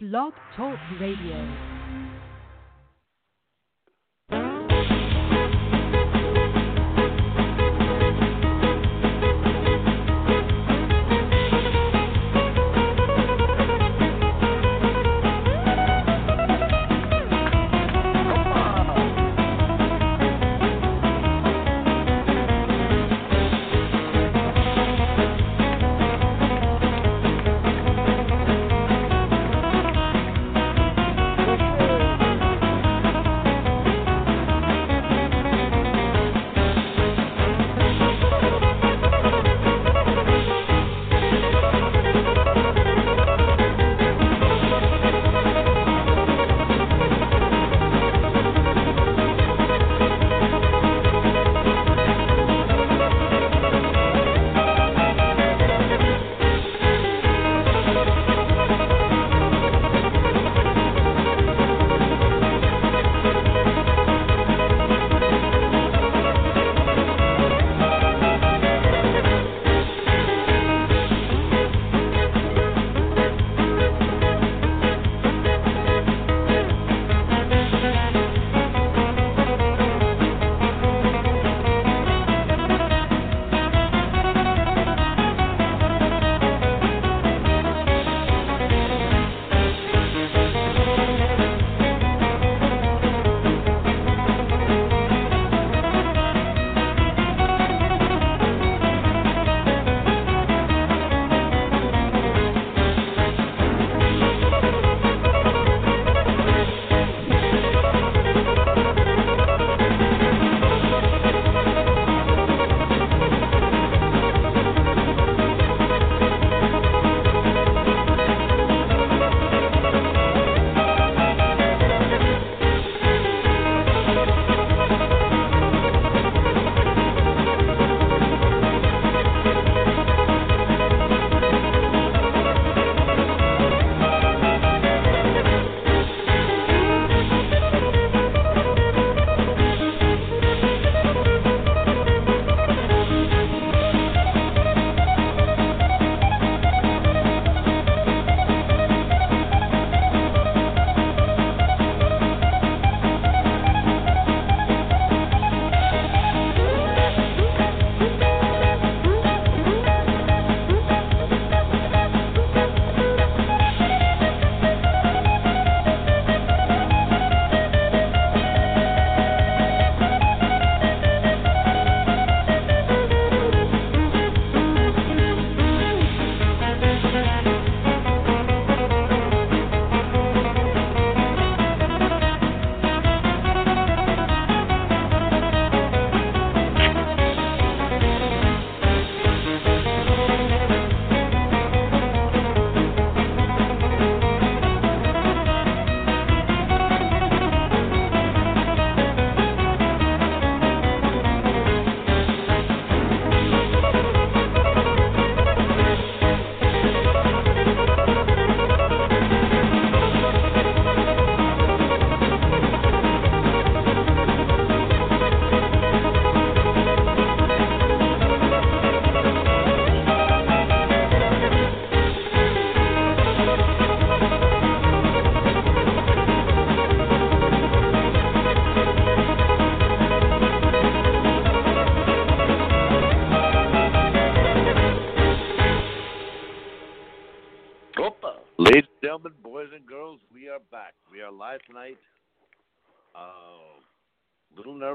Blog Talk Radio.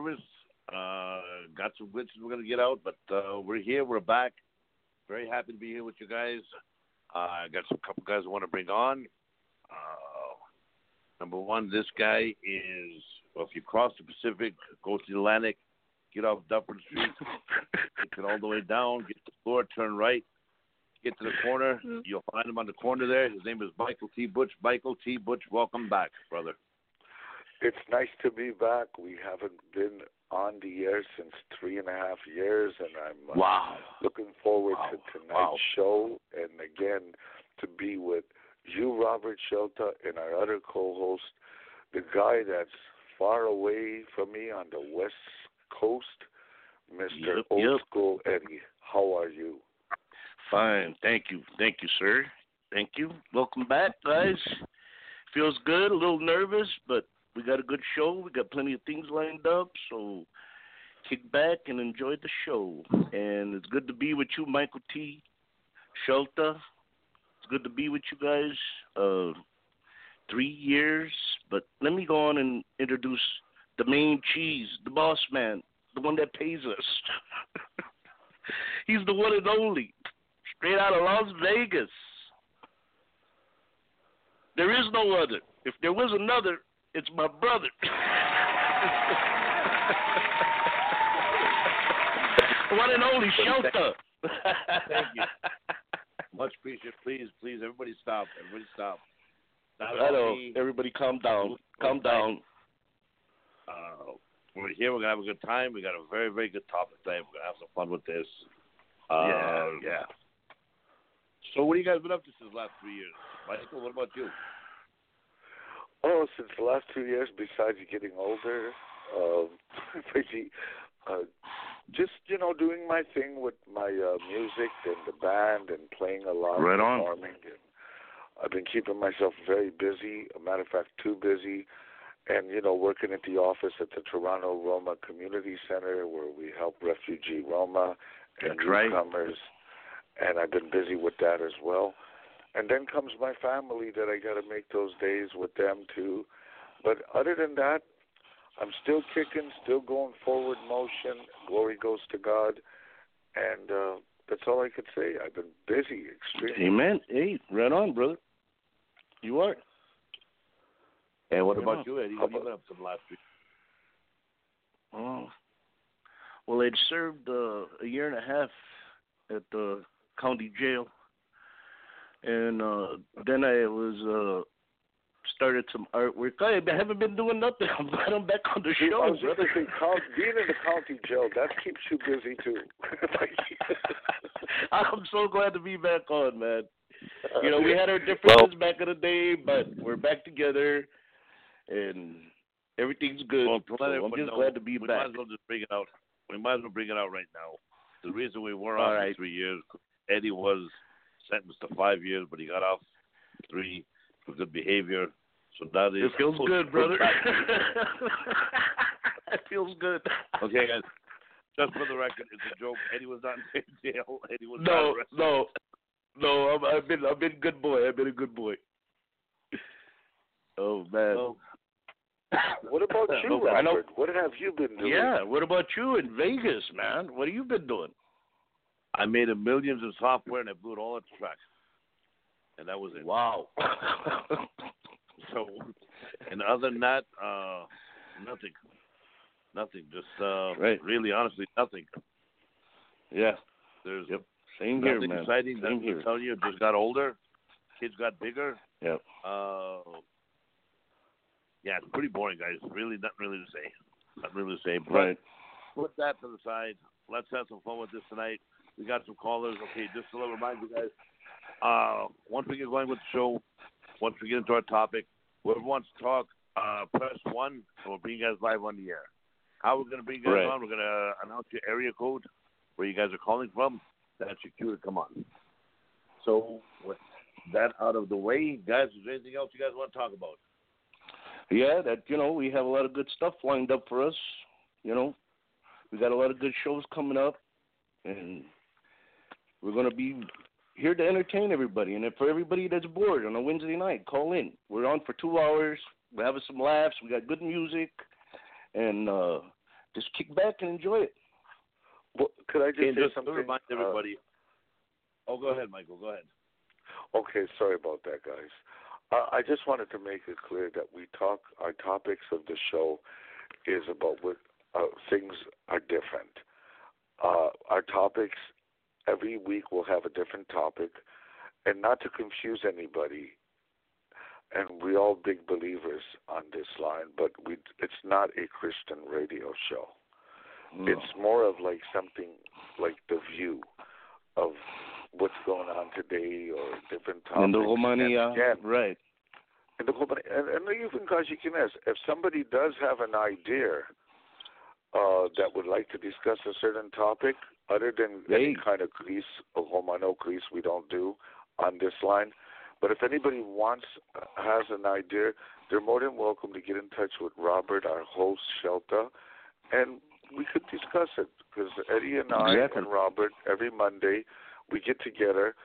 Nervous. Uh, got some glitches we're gonna get out, but uh, we're here. We're back. Very happy to be here with you guys. Uh, I got some couple guys I want to bring on. Uh, number one, this guy is. Well, if you cross the Pacific, go to the Atlantic, get off Dufferin Street, take it all the way down, get to the floor, turn right, get to the corner. You'll find him on the corner there. His name is Michael T. Butch. Michael T. Butch, welcome back, brother. It's nice to be back. We haven't been on the air since three and a half years, and I'm uh, Wow. looking forward Wow. to tonight's Wow. show, and again to be with you, Robert Shelta, and our other co-host, the guy that's far away from me on the West Coast, Mr. Yep, Old yep. School Eddie. How are you? Fine. Thank you. Thank you, sir. Thank you. Welcome back, guys. feels good. A little nervous, but we got a good show. We got plenty of things lined up, so kick back and enjoy the show. And it's good to be with you, Michael T. Shelter. It's good to be with you guys. Uh, three years, but let me go on and introduce the main cheese, the boss man, the one that pays us. He's the one and only, straight out of Las Vegas. There is no other. If there was another, it's my brother. one and only Shelta. Thank you. Much appreciated. Please, please, everybody stop. Everybody stop. Not Hello. only- Everybody calm down. Calm down. Uh, we're here. We're gonna have a good time. We got a very, very good topic today. We're gonna have some fun with this. Uh, yeah, yeah. So, what have you guys been up to since the last three years, Michael? What about you? Oh, since the last two years, besides getting older, um, pretty, uh, just you know, doing my thing with my uh, music and the band and playing a lot, Right on. performing. And I've been keeping myself very busy. A matter of fact, too busy. And you know, working at the office at the Toronto Roma Community Center, where we help refugee Roma and That's right. newcomers. And I've been busy with that as well. And then comes my family that I got to make those days with them too. But other than that, I'm still kicking, still going forward motion. Glory goes to God, and uh, that's all I could say. I've been busy, extremely. Amen. Hey, right on, brother. You are. And what Yeah. about you, Eddie? What have you been up to last three? Oh. Well, I'd served uh, a year and a half at the county jail, and uh, then I was uh, started some artwork. I haven't been doing nothing. I'm glad I'm back on the I show, was brother. thinking, count, being in the county jail that keeps you busy too. I'm so glad to be back on, man. You know, we had our differences back in the day, but we're back together, and everything's good. Well, so I'm just know, glad to be we back. might as well just bring it out. We might as well bring it out right now. The reason we were All off right. for three years, Eddie was sentenced to five years, but he got off three for good behavior. So that is It feels good, brother. back. it feels good. okay, guys. Just for the record, it's a joke. Eddie was not in jail. Eddie was not No, arrested. no, no. I'm, I've been, I've been a good boy. I've been a good boy. Oh man. So, what about oh, you, I know- Robert? What have you been doing? yeah. What about you in Vegas, man? What have you been doing? I made a millions in software and I blew it all at the track. And that was it. Wow. So, and other than that, uh, nothing. Nothing. Just uh, Right. really, honestly, nothing. yeah. There's Yep. Same here, nothing man. exciting. Same here. tell you, just got older. Kids got bigger. Yep. Uh, yeah, it's pretty boring, guys. Really, not really to say. Not really to say. But Right. put that to the side. Let's have some fun with this tonight. We got some callers. Okay, just to remind you guys, uh, once we get going with the show, once we get into our topic, whoever wants to talk, uh, press one, and we'll bring you guys live on the air. How we're going to bring you guys Right. on, we're going to announce your area code, where you guys are calling from. That's your cue to come on. So, with that out of the way, guys, is there anything else you guys want to talk about? Yeah, that you know we have a lot of good stuff lined up for us. You know, we got a lot of good shows coming up, and we're gonna be here to entertain everybody. And if for everybody that's bored on a Wednesday night, call in. We're on for two hours. We're having some laughs. We got good music, and uh just kick back and enjoy it. Well, could I just Okay, say just something? remind Uh, everybody. oh, go ahead, Michael. Go ahead. Okay, sorry about that, guys. Uh, I just wanted to make it clear that we talk. Our topics of the show is about what uh, things are different. Uh, our topics every week we'll have a different topic, and not to confuse anybody. And we're all big believers on this line, but we it's not a Christian radio show. No. It's more of like something like the view of what's going on today or different topics. in the And Romania, again, right? and, the company, and, and even Kajikines, if somebody does have an idea uh, that would like to discuss a certain topic, other than any kind of grease or Romano grease, we don't do on this line, But if anybody wants, has an idea, they're more than welcome to get in touch with Robert, our host, Shelta, and we could discuss it because Eddie and I Exactly. and Robert every Monday we get together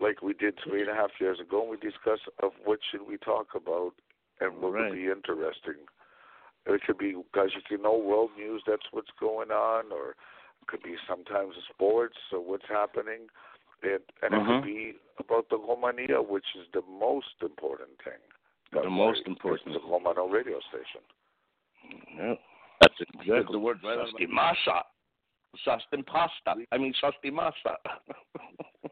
like we did three and a half years ago and we discuss of what should we talk about and what Right. would be interesting. It could be because you can know world news, that's what's going on, or could be sometimes sports or what's happening. It, and it Mhm. could be about the Romania, which is the most important thing. The most why important. It's the Romano radio station. Yeah. That's Get exactly the word right out of masa. Sosti pasta. I mean, sosti masa.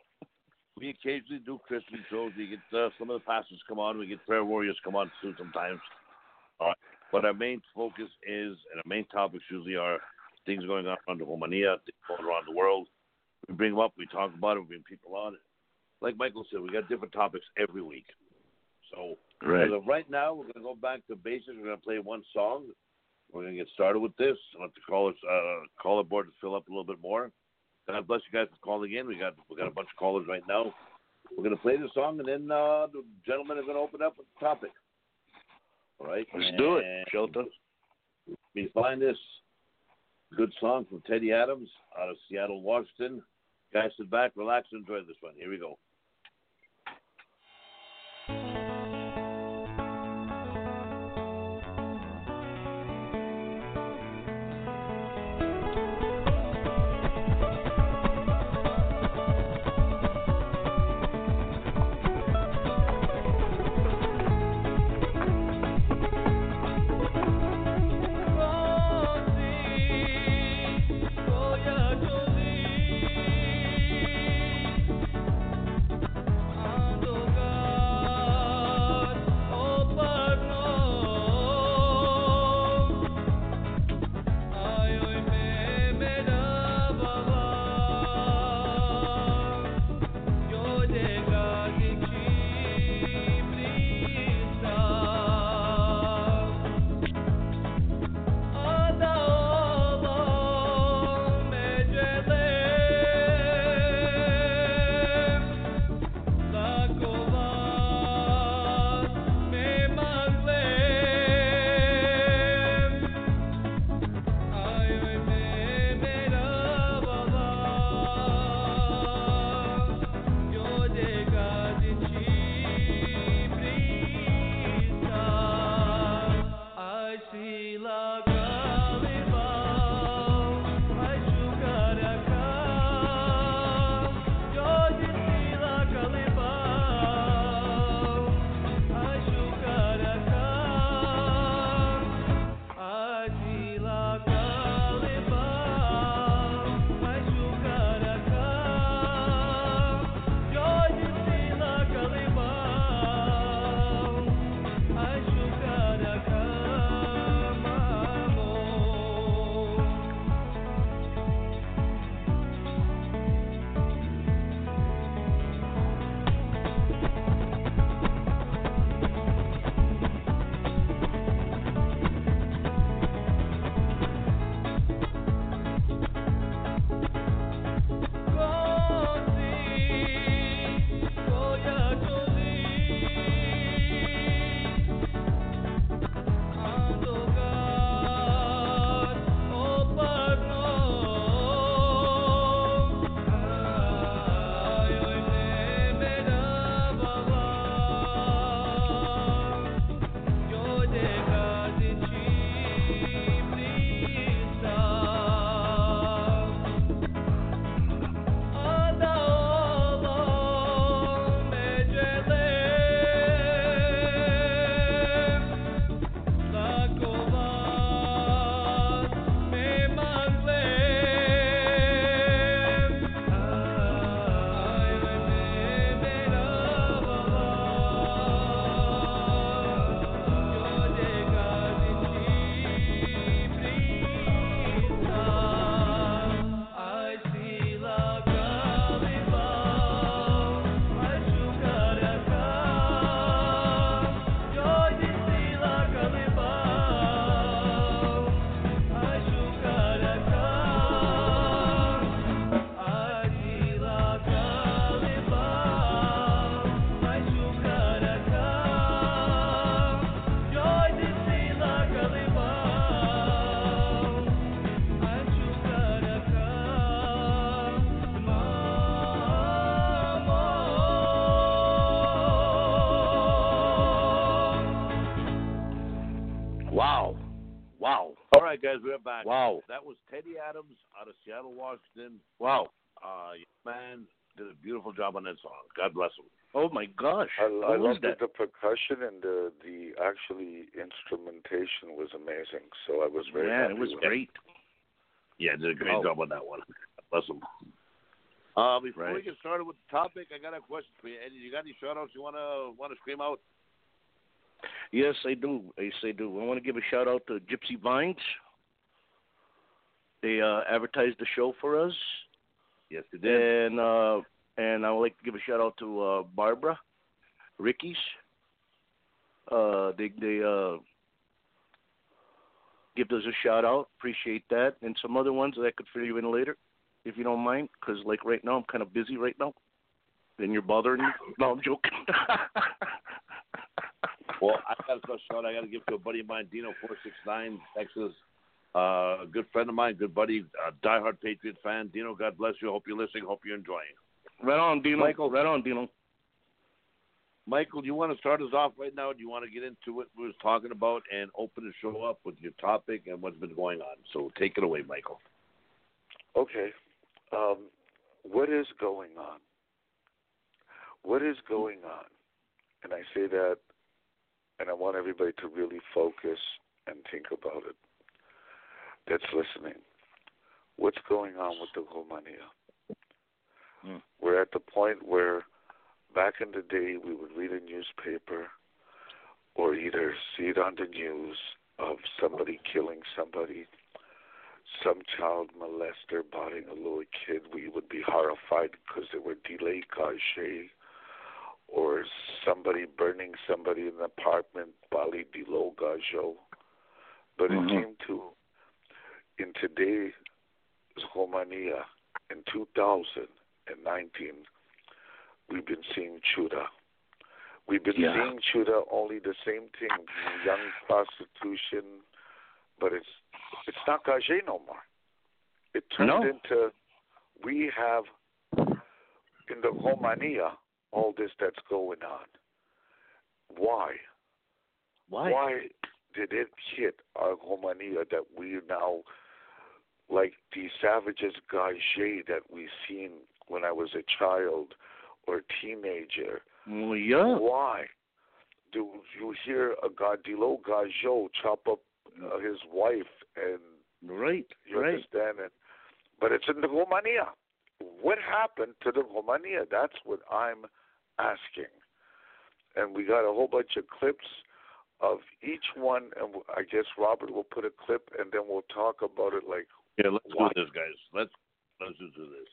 We occasionally do Christmas shows. We get uh, some of the pastors come on. We get prayer warriors come on too sometimes. All right. But our main focus is, and our main topics usually are things going on around Romania, things going around the world. We bring them up. We talk about it. We bring people on. It. Like Michael said, we got different topics every week. So right. right now, we're going to go back to basics. We're going to play one song. We're going to get started with this. I let the callers uh, caller board to fill up a little bit more. God bless you guys for calling in. We got we got a bunch of callers right now. We're going to play the song, and then uh, the gentlemen are going to open up with the topic. All right, Let's do it, And Shelta. We find this good song from Teddy Adams out of Seattle, Washington. Guys, sit back, relax, enjoy this one. Here we go. Guys, back. Wow. That was Teddy Adams out of Seattle, Washington. Wow. Uh, man did a beautiful job on that song. God bless him. Oh my gosh. I, I loved that? the percussion and the the actually instrumentation was amazing. So I was very Man, happy it was with great. Yeah, did a great Oh. job on that one. God bless him. Uh, before we get started with the topic, I got a question for you. Eddie, you got any shout outs you wanna wanna scream out? Yes, I do. Yes, I do. I want to give a shout out to Gypsy Vines. They uh, advertised the show for us, Yes, you did. and uh, and I would like to give a shout out to uh, Barbara, Ricky's. Uh, they they uh, give us a shout out. Appreciate that, and some other ones that I could fill you in later, if you don't mind, because like right now I'm kind of busy right now, and you're bothering me. No, I'm joking. Well, I got a shout. I got to give to a buddy of mine, Dino four six nine, Texas. Uh, a good friend of mine, good buddy, a diehard Patriot fan. Dino, God bless you. Hope you're listening. Hope you're enjoying. right on, Dino. Michael. Right on, Dino. Michael, do you want to start us off right now? Do you want to get into what we was talking about and open the show up with your topic and what's been going on? So take it away, Michael. Okay. Um, what is going on? What is going on? And I say that, and I want everybody to really focus and think about it. That's listening. What's going on with the Romania? Hmm. We're at the point where back in the day we would read a newspaper or either see it on the news of somebody killing somebody some child molester bodying a little kid, we would be horrified because they were delayed cachet, or somebody burning somebody in an apartment, bali dilo gajo. But Mhm. it came to, in today's Romania, in 2019, we've been seeing Chuda. We've been Yeah. seeing Chuda only the same thing, young prostitution, but it's it's not Gage no more. It turned No. into we have in the Romania all this that's going on. Why? Why? did it hit our Romania that we now like the savages Gage that we seen when I was a child or teenager? Well, yeah. Why do you hear a Gadilo Gajo chop up uh, his wife and Right. you right. understand it? But it's in the Romania. What happened to the Romania? That's what I'm asking. And we got a whole bunch of clips of each one, and I guess Robert will put a clip, and then we'll talk about it. Like, Yeah, let's Why? do this, guys. Let's let's do this.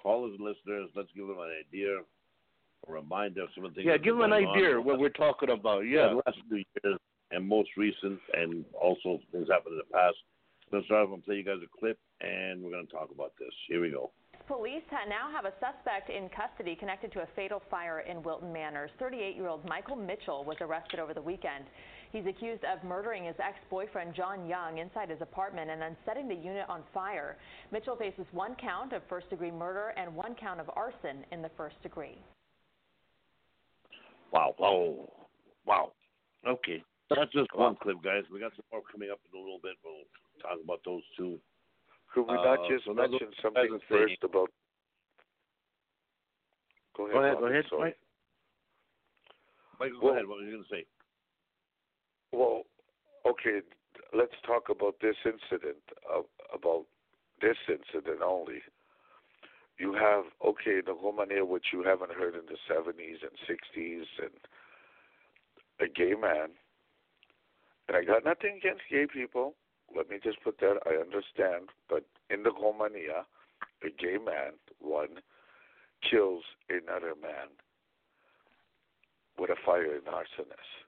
Callers and listeners, let's give them an idea, a reminder of some of the things. Yeah, give them an idea on what we're talking about. Yeah. the last few years and most recent, and also things happened in the past. So start off and play you guys a clip, and we're going to talk about this. Here we go. Police ha- now have a suspect in custody connected to a fatal fire in Wilton Manors. 38-year-old Michael Mitchell was arrested over the weekend. He's accused of murdering his ex-boyfriend John Young inside his apartment and then setting the unit on fire. Mitchell faces one count of first-degree murder and one count of arson in the first degree. Wow. Oh. Wow. Okay. That's just one clip, guys. We got some more coming up in a little bit. We'll talk about those two. could we not Uh, just so mention something guys are saying- first about? Go ahead. Go ahead. Go ahead. Mike. Go Well- ahead. What were you going to say? Well, okay, let's talk about this incident, uh, about this incident only. You have, okay, the Romania, which you haven't heard in the 70s and 60s, and a gay man, and I got nothing against gay people. Let me just put that, I understand, but in the Romania, a gay man, one, kills another man with a fire and arsonist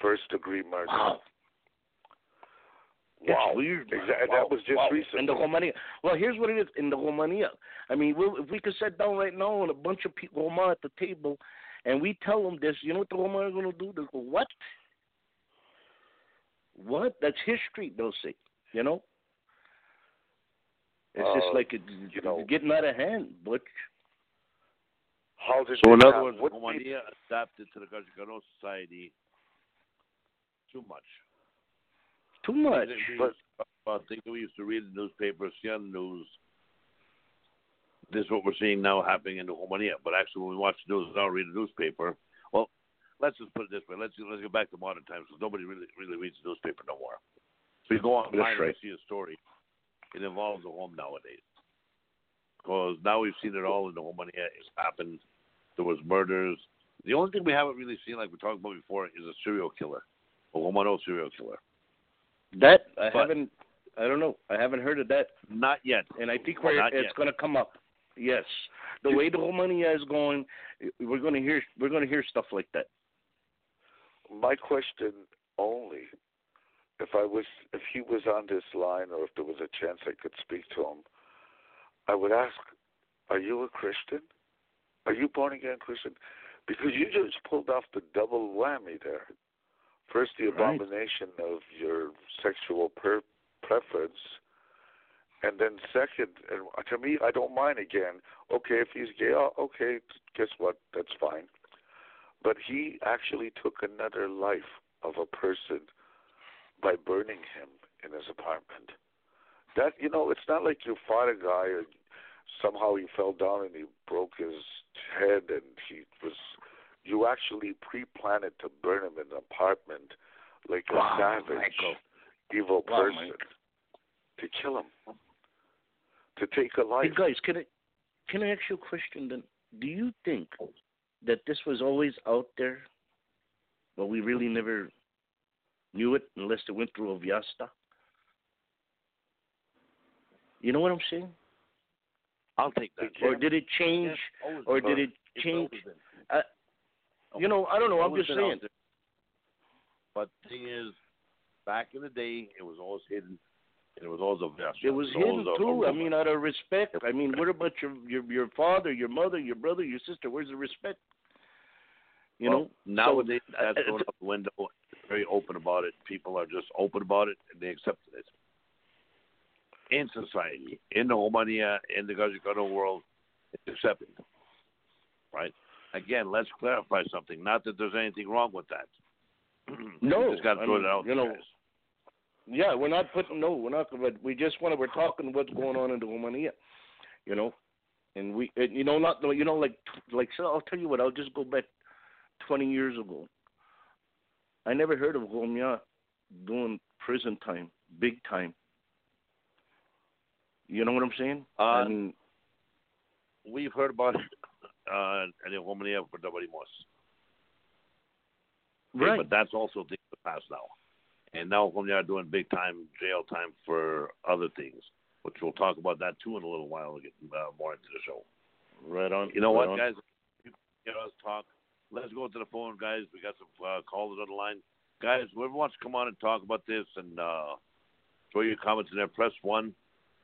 first degree murder. Wow. Wow. It's weird. Exactly. Wow. That was just wow. recently. In the Romania. Well, here's what it is. In the Romania, I mean, we'll, if we could sit down right now and a bunch of people Roma at the table, and we tell them this, you know what the Roma are going to do? They go, what? What? That's history, they'll say. You know? It's Uh, just like it, you know- getting out of hand, Butch. How did So, in they other words, what Romania adapted to the Gajagano society too much. Too much. Things that we- But about things we used to read the newspaper, see on the news. This is what we're seeing now happening in the Romania. But actually, when we watch the news now, read the newspaper. Well, let's just put it this way. Let's let's get back to modern times because nobody really really reads the newspaper no more. So you go online right. and see a story. It involves a home nowadays. Because now we've seen it all in the Romania. It's happened. There was murders. The only thing we haven't really seen, like we talked about before, is a serial killer, a Romano serial killer. That I But- haven't. I don't know. I haven't heard of that, Not yet. and I think Well, we're, not it's going to come up. Yes, the way the Romania is going, we're going to hear we're going to hear stuff like that. My question only, if I was, if he was on this line, or if there was a chance I could speak to him, I would ask, "Are you a Christian? Are you born again Christian?" Because you just pulled off the double whammy there. First, the Right. abomination of your sexual per- preference, and then second, and to me, I don't mind again. Okay, if he's gay, okay, guess what? That's fine. But he actually took another life of a person by burning him in his apartment. That you know, it's not like you fought a guy or somehow he fell down and he broke his head and he was you actually pre-planned to burn him in an apartment like a Wow, savage, Michael. evil Wow, person Mike. to kill him, to take a Hey life. guys, can I can I ask you a question then? Do you think that this was always out there, but we really never knew it unless it went through a Viasta? You know what I'm saying? I'll take that. Or did it change? Always Or did it change? always been. Uh, You know, I don't know. I'm just saying. But the thing is, back in the day, it was always hidden. And it was always a vessel. It was hidden too. I mean, out of respect. I mean, what about your your your father, your mother, your brother, your sister? Where's the respect? You know. nowadays so, that's uh, going out the window. Very open about it. People are just open about it, and they accept it. In society, in the Romania, in the Gazikano world, it's accepted. Right? Again, let's clarify something. Not that there's anything wrong with that. No, just got to throw it out. you know, guys. Yeah, we're not putting no, we're not. But we just want to. We're talking what's going on in the Romania, you know, and we, and, you know, not you know, like like so. I'll tell you what. I'll just go back twenty years ago. I never heard of Romania doing prison time, big time. You know what I'm saying? Uh, mean, We've heard about it uh, in the Romania for nobody more. right? But that's also things of the past now. And now they are doing big time jail time for other things, which we'll talk about that too in a little while to get uh, more into the show. right on. You know right what, on. guys? Get us talk. Let's go to the phone, guys. We got some uh, callers on the line. Guys, whoever wants to come on and talk about this and uh, throw your comments in there, press one.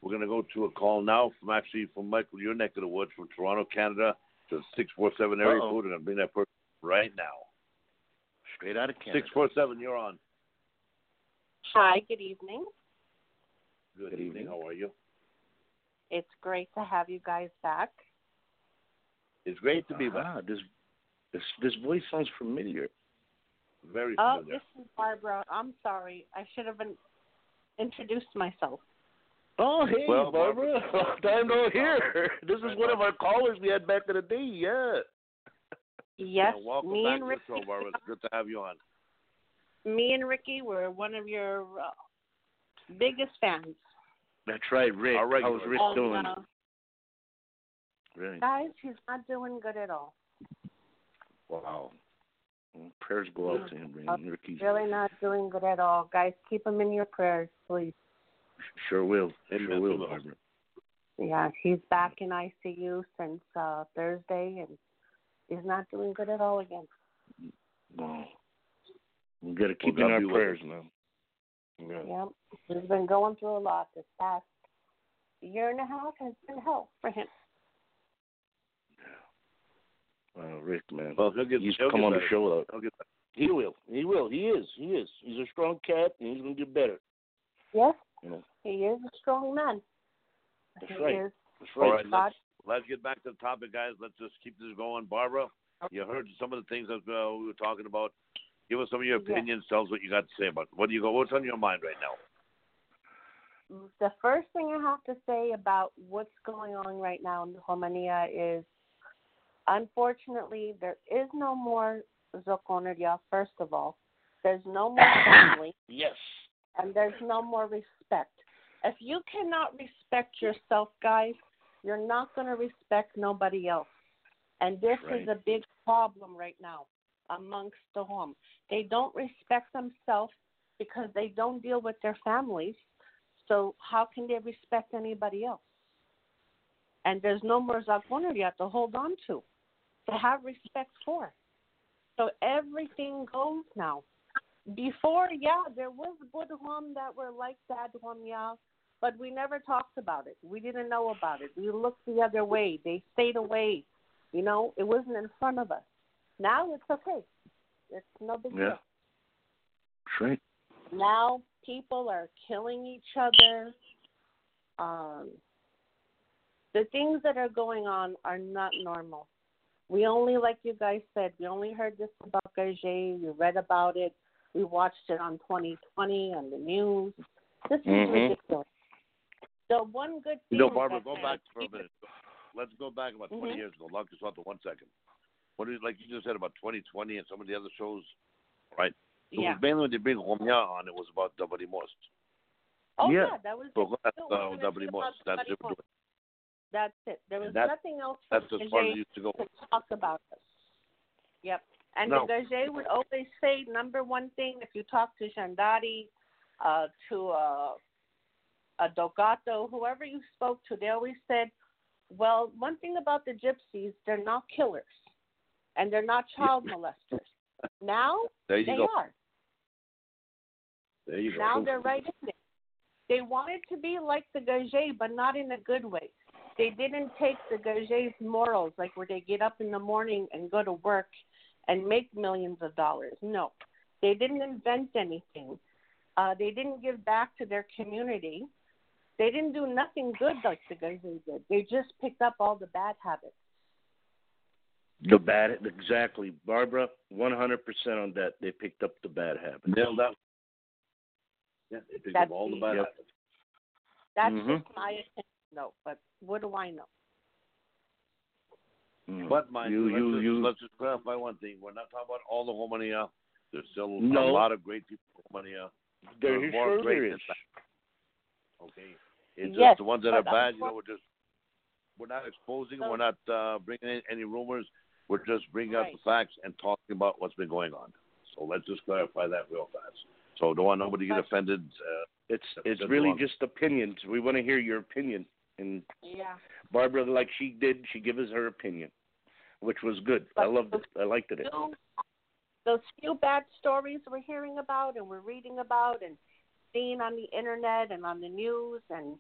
We're going to go to a call now from actually from Michael, your neck of the woods, from Toronto, Canada, to six four seven area Uh-oh. code. and I'm to bring that person right now. Straight out of Canada. Six four seven, you're on. Hi, good evening. Good, Good evening. evening. How are you? It's great to have you guys back. It's great to be back. Ah, this this this voice sounds familiar. Very Oh, familiar. this is Barbara. I'm sorry. I should have been introduced myself. Oh, hey, Well, Barbara. Barbara- Long time no hear. This is one of our callers we had back in the day. Yeah. Yes, Yeah, welcome me back and to Ricky. the show, Barbara. It's good to have you on. Me and Ricky were one of your uh, biggest fans. That's right, Rick. Our regular. How's Rick And, doing? uh, Right. guys, he's not doing good at all. Wow. Well, prayers go out to him, Uh, man. Ricky's Really not doing good at all. Guys, keep him in your prayers, please. Sure will. Amen. Sure will, We will. Barbara. Yeah, he's back in ICU since uh Thursday, and he's not doing good at all again. Wow. We got to keep God in our be prayers him. now. Yeah. Yep, he's been going through a lot this past year and a half. Has been hell for him. Yeah. Wow, Rick, man. Well, he'll get. He's he'll come get on the show, though. He'll get better. He will. He will. He is. He is. He's a strong cat, and he's going to get better. Yes, You know. he is a strong man. That's he right. is. That's All right. right, God. let's, let's get back to the topic, guys. Let's just keep this going. Barbara, you heard some of the things that uh, we were talking about. Give us some of your Yeah. opinions. Tell us what you got to say about. What do you go? What's on your mind right now? the first thing I have to say about what's going on right now in Romania is, unfortunately, there is no more Zoconeria, first of all. There's no more family. Yes. And there's no more respect. If you cannot respect yourself, guys, you're not going to respect nobody else. And this Right. is a big problem right now amongst the home. They don't respect themselves because they don't deal with their families. So how can they respect anybody else? And there's no more Zagoneria to hold on to, to have respect for. So everything goes now. Before, yeah, there was good Budham that were like that one, yeah, but we never talked about it. We didn't know about it. We looked the other way. They stayed away. You know, it wasn't in front of us. Now it's okay. It's no big Yeah. deal. That's right. Now people are killing each other. Um, the things that are going on are not normal. We only, like you guys said, we only heard this about Gage. We read about it. We watched it on 2020 on the news. This is Mhm. ridiculous. The one good thing. You know, Barbara, go back for a minute. Let's go back about 20 Mhm. years ago. Lock us out to one second. What is like you just said about 2020 and some of the other shows, right? It Yeah. was mainly when they bring Romia on. It was about Double Most. Oh Yeah. yeah, that was So it. that's It uh, gonna Double be Most. That's it. That's it. There was that- nothing else for That's as far as used to go. to talk about us. Yep. And No. the Gage would always say number one thing if you talk to Jandari, uh, to uh, a Dogato, whoever you spoke to, they always said, Well, one thing about the gypsies, they're not killers and they're not child molesters. Now There you they go. are. There you go. Now they're right in there. They wanted to be like the Gage, but not in a good way. They didn't take the Gage's morals, like where they get up in the morning and go to work and make millions of dollars. No, they didn't invent anything. Uh, they didn't give back to their community. They didn't do nothing good like the Gage did. They just picked up all the bad habits. The bad, exactly, Barbara. One hundred percent on that. They picked up the bad habits. Nailed that. Yeah, they picked That's up all the the- bad Yep. habits. That's Mhm. just my opinion, though. But what do I know? Mm. But mind you, you, you, let's, you. just, let's just clarify one thing. We're not talking about all the Romania. There's still No. a lot of great people in Romania. there There are more sure great than is. bad. Okay. It's Yes, just the ones that are but bad, you know, we're just we're not exposing, So- we're not uh, bringing in any rumors. We're just bringing out Right. the facts and talking about what's been going on. So let's just clarify that real fast. So don't want nobody to get offended. Uh, It's it's really one. just opinions. We want to hear your opinion. And Yeah. Barbara, like she did, she gives us her opinion, which was good. I loved it. I liked it. few, those few bad stories we're hearing about and we're reading about and seeing on the internet and on the news and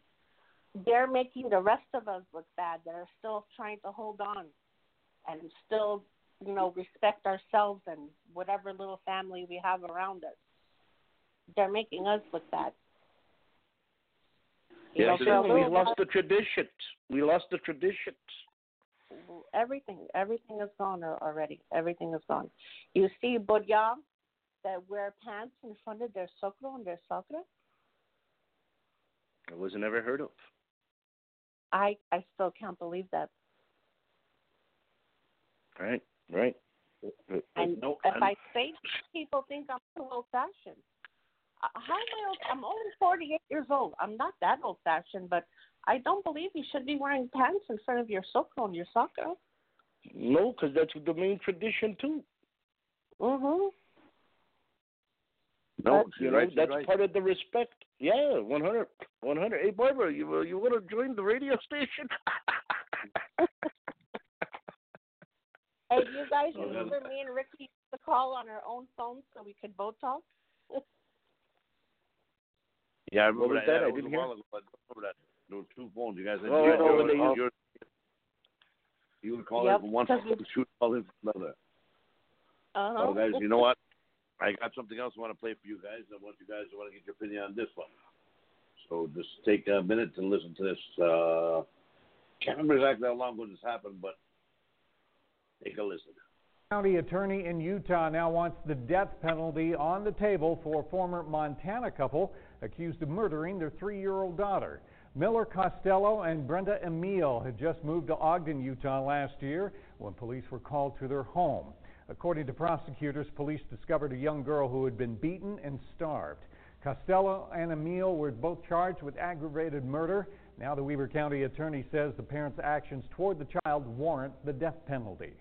they're making the rest of us look bad that are still trying to hold on and still you know respect ourselves and whatever little family we have around us they're making us look bad You Yeah, know, we lost the traditions. We lost the traditions. Everything everything is gone already everything is gone you see Bodya that wear pants in front of their socro and their socra It was never heard of. I I still can't believe that. Right, right. And no, if and- I say people think I'm too old fashioned. How am I old? I'm only 48 years old. I'm not that old fashioned, but I don't believe you should be wearing pants in front of your socro and your socra. No, because that's the main tradition too. Mhm. no, But, she's You know, right. She's that's right. part of the respect. Yeah, 100, 100. Hey, Barbara, you uh, you want to join the radio station? Hey, do you guys Oh, remember me and Ricky used to call on our own phones so we could both talk? Yeah, I remember that. that? Yeah, I didn't hear. ago, I remember that. There were two phones. You guys had Oh, you, I know when they you, used- you would call Yep, in from one because phone, shoot call in from another. Uh-huh. Oh, guys, you know what? I got something else I want to play for you guys. I want you guys to want to get your opinion on this one. So just take a minute to listen to this. Uh, can't remember exactly how long ago this happened, but take a listen. County attorney in Utah now wants the death penalty on the table for a former Montana couple accused of murdering their three year old daughter. Miller Costello and Brenda Emile had just moved to Ogden, Utah last year when police were called to their home. According to prosecutors, police discovered a young girl who had been beaten and starved. Costello and Emile were both charged with aggravated murder. Now the Weber County attorney says the parents' actions toward the child warrant the death penalty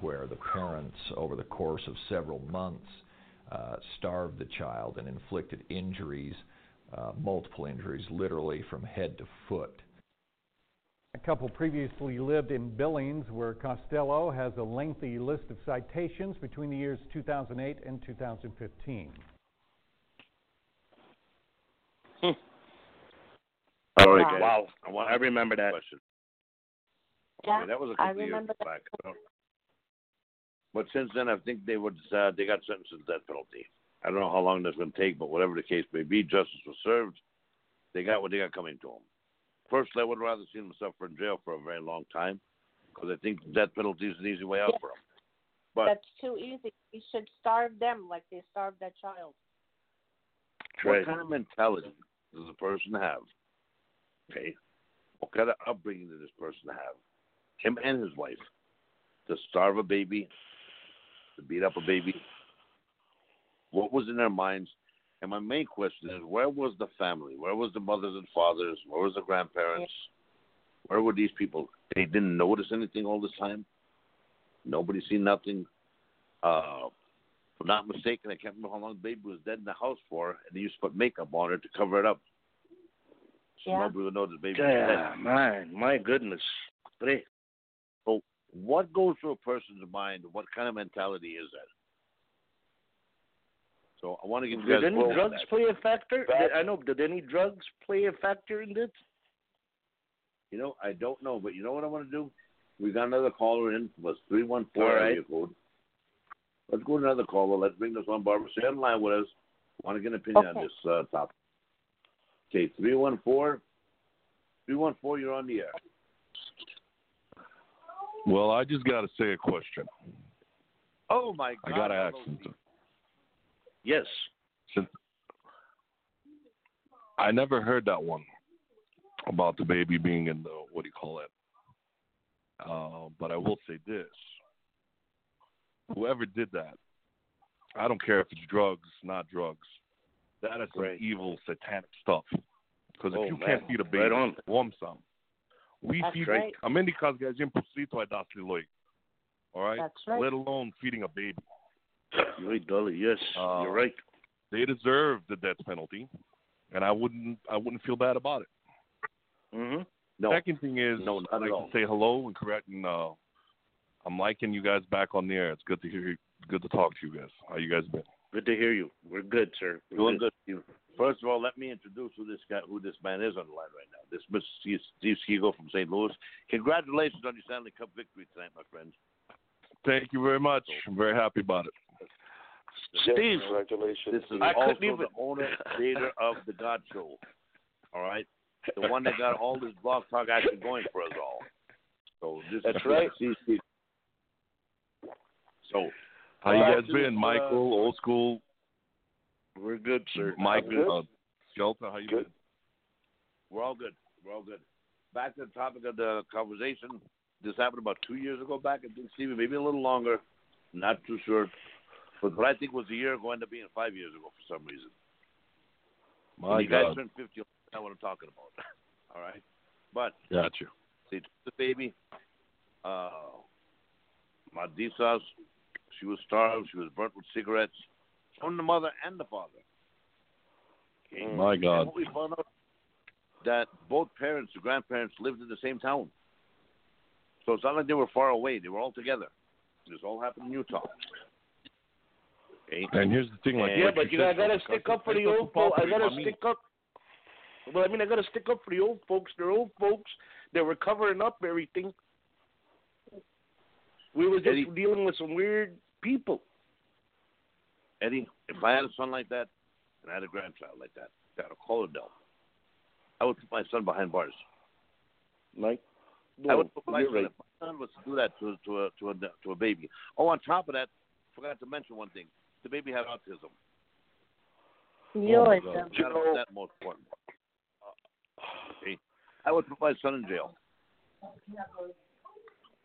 where the parents, over the course of several months, uh, starved the child and inflicted injuries, uh, multiple injuries, literally from head to foot. A couple previously lived in Billings, where Costello has a lengthy list of citations between the years 2008 and 2015. Hmm. All right, wow. Wow. I remember that. Question. Yeah, Okay, that was a I couple years remember that. back. But since then, I think they would uh, they got sentenced to the death penalty. I don't know how long that's going to take, but whatever the case may be, justice was served. They got what they got coming to them. Personally, I would rather see them suffer in jail for a very long time because I think the death penalty is an easy way out Yeah. for them. But That's too easy. We should starve them like they starved that child. what kind of mentality does a person have? Okay, what kind of upbringing did this person have? Him and his wife to starve a baby, to beat up a baby. What was in their minds? And my main question is, where was the family? Where was the mothers and fathers? Where was the grandparents? Where were these people? They didn't notice anything all this time. Nobody seen nothing. Uh, if I'm not mistaken, I can't remember how long the baby was dead in the house for, and they used to put makeup on her to cover it up. So Yeah. nobody would know the baby was Yeah, dead. man, my goodness. Three. So what goes through a person's mind? What kind of mentality is that? So I want to get you guys Did any drugs play a factor? Did- I know. Did any drugs play a factor in this? You know, I don't know, but you know what I want to do? We got another caller in. Was three one four All right. area code. Let's go to another caller. Let's bring this on, Barbara. Stay on the line with us. Want to get an opinion on this uh, topic? Okay, three one four. Three one four. You're on the air. Well, I just got to say a question. Oh my God! I got to ask something. Yes. Since I never heard that one about the baby being in the what do you call it? Uh, but I will say this: whoever did that, I don't care if it's drugs, not drugs. That is some Right. evil satanic stuff. Because if Oh, you man. can't feed a baby, Right on. warm some. We That's feed. right. A cause guys das Loi. All right. That's right. Let alone feeding a baby. You're right, Dolly. Yes, Uh, you're right. They deserve the death penalty, and I wouldn't. I wouldn't feel bad about it. Mm-hmm. No, Second thing is, No, not I'd at like all. to say hello and correct. And uh, I'm liking you guys back on the air. It's good to hear. you Good to talk to you guys. How you guys been? Good to hear you. We're good, sir. We're Doing good. Steve. First of all, let me introduce who this guy, who this man is on the line right now. This Mr. Steve Steve from St. Louis. Congratulations on your Stanley Cup victory tonight, my friend. Thank you very much. I'm very happy about it. Yes, Steve. congratulations. This is I also couldn't even- the owner, creator of the God Show. All right, the one that got all this blog talk action going for us all. So this That's is right. Steve Seagull. So How you Uh, guys this, been, uh, Michael? Old school, We're good, sir. Mike, good. uh, Shelta. How you Good. been? we're all good. We're all good. Back to the topic of the conversation. This happened about two years ago back, I think, Stevie, maybe a little longer. Not too sure. But what I think was a year ago ended up being five years ago for some reason. My when you guys God, turn 50, you'll know what I'm talking about. all right? But got you. they took the baby. Uh, Madisas, she was starved. She was burnt with cigarettes from the mother and the father. Okay? My God. And what we found out that both parents, the grandparents, lived in the same town. So it's not like they were far away. They were all together. This all happened in Utah. Okay. And here's the thing, like yeah, but you said, gotta, gotta because stick up for the old folks. I gotta mami. stick up. Well, I mean, I gotta stick up for the old folks. They're old folks. They were covering up everything. We were just Eddie- dealing with some weird people. Eddie, if I had a son like that and I had a grandchild like that, got a collar down, I would put my son behind bars. Like, I would put my you're son, right. if my son was to do that to to a, to a to a baby. Oh, on top of that, forgot to mention one thing: the baby had autism. You Oh, my God. them. That- that's most important. Okay, I would put my son in jail.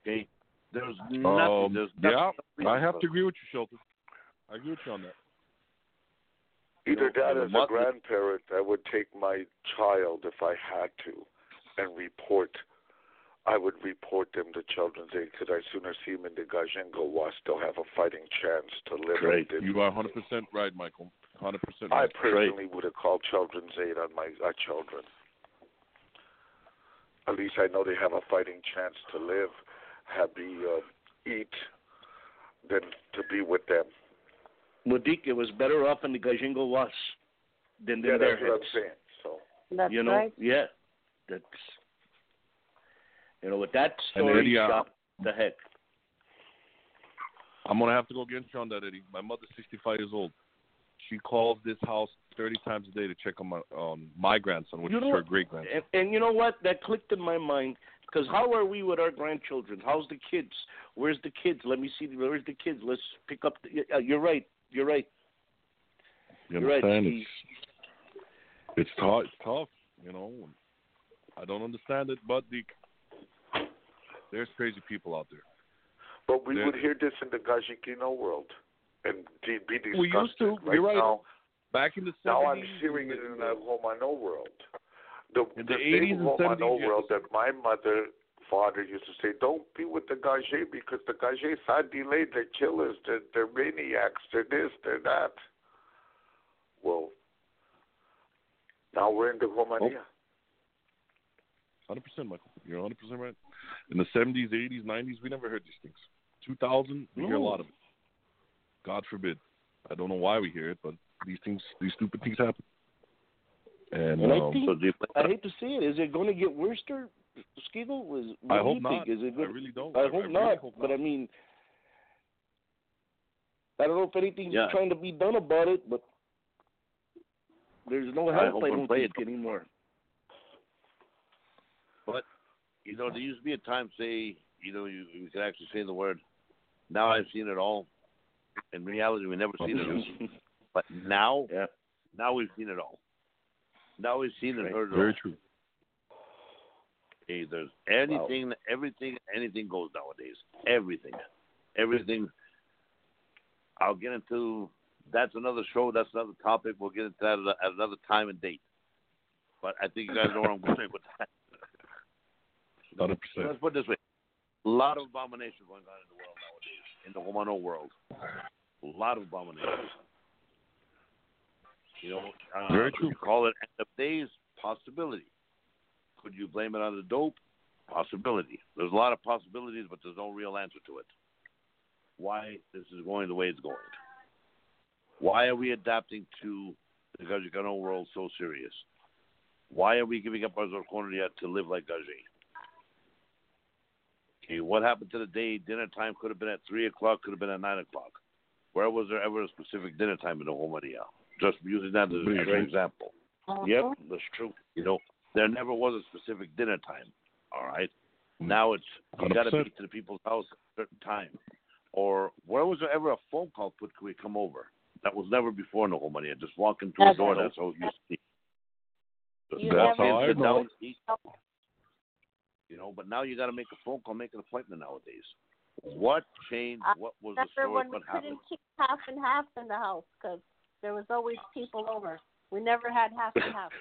Okay, there's nothing. Um, there's yeah, nothing I have to agree with you, Shelton. I agree with you on that. Either You know, that as a grandparent, I would take my child if I had to, and report. I would report them to Children's Aid because I sooner see them in the Gajengo Wash. They'll have a fighting chance to live. Great. You are 100% right, Michael. 100% right. I right. personally would have called Children's Aid on my our children. At least I know they have a fighting chance to live, happy, uh, eat, than to be with them. Mudik, it was better off in the Gajingo was than Yeah, in their that's what I'm heads. saying. So That's you know, right. yeah, that's you know, with that story Eddie, uh, shot the heck. I'm gonna have to go against you on that, Eddie. My mother's 65 years old. She calls this house 30 times a day to check on my on my grandson, which You is her great grandson. And, and you know what? That clicked in my mind because how are we with our grandchildren? How's the kids? Where's the kids? Let me see. Where's the kids? Let's pick up. The, you're right. You're right. You You're right, understand? Steve. it's it's tough. It's tough. You know, I don't understand it, but the there's crazy people out there. But we would hear this in the Gajikino world and be disgusted. We used to. Right You're right. Now, Back in the 70s, now I'm hearing it in the Homano world. The, In the the same 80s and Homano 70s, world that my mother, father used to say, don't be with the Gaje because the Gaje are delayed. They're killers. They're, they're maniacs. They're this. They're that. Well, now we're in the Homania. Oh. Hundred percent, Michael. You're hundred percent right. In the seventies, eighties, nineties, we never heard these things. Two thousand, we hear a lot of it. God forbid. I don't know why we hear it, but these things, these stupid things happen. And And I um, think So you I hate to say it. Is it going to get worse, Skiggle? Is, what I do hope you not. think? Is it I really don't. I I hope really not. hope But. I mean, I don't know if anything's Yeah. trying to be done about it, but there's no help. hope I, don't pray think it- anymore. You know, there used to be a time, say, you know, you, you could actually say the word. Now I've seen it all. In reality, we never seen it. all. But now, Yeah. now we've seen it all. Now we've seen and heard it Very all. true. Hey, there's anything, everything, anything goes nowadays. Everything, everything. I'll get into. That's another show. That's another topic. We'll get into that at, at another time and date. But I think you guys know where I'm going with that. Hundred percent. Let's put it this way: a lot of abominations going on in the world nowadays, in the Romano world. A lot of abominations. You know, uh, Very true. You call it end of days possibility. Could you blame it on the dope? Possibility. There's a lot of possibilities, but there's no real answer to it. Why this is going the way it's going? Why are we adapting to the Gajikano world so serious? Why are we giving up our Zorkonia to live like Gaji? Okay, what happened to the day? Dinner time could have been at three o'clock, could have been at nine o'clock. Where was there ever a specific dinner time in the Romaria? Just using that as a Really? great example. Uh-huh. Yep, that's true. You know, there never was a specific dinner time. All right. Hmm. Now it's you got to be to the people's house at a certain time. Or where was there ever a phone call put? Can we come over? That was never before in the Romaria. Just walk into a Never. door. That's how it used to be. You That's how I know. down, eat. You know, but now you got to make a phone call, make an appointment nowadays. What changed? I What was the Remember story? when we happened? couldn't keep half and half in the house because there was always people over. We never had half and half.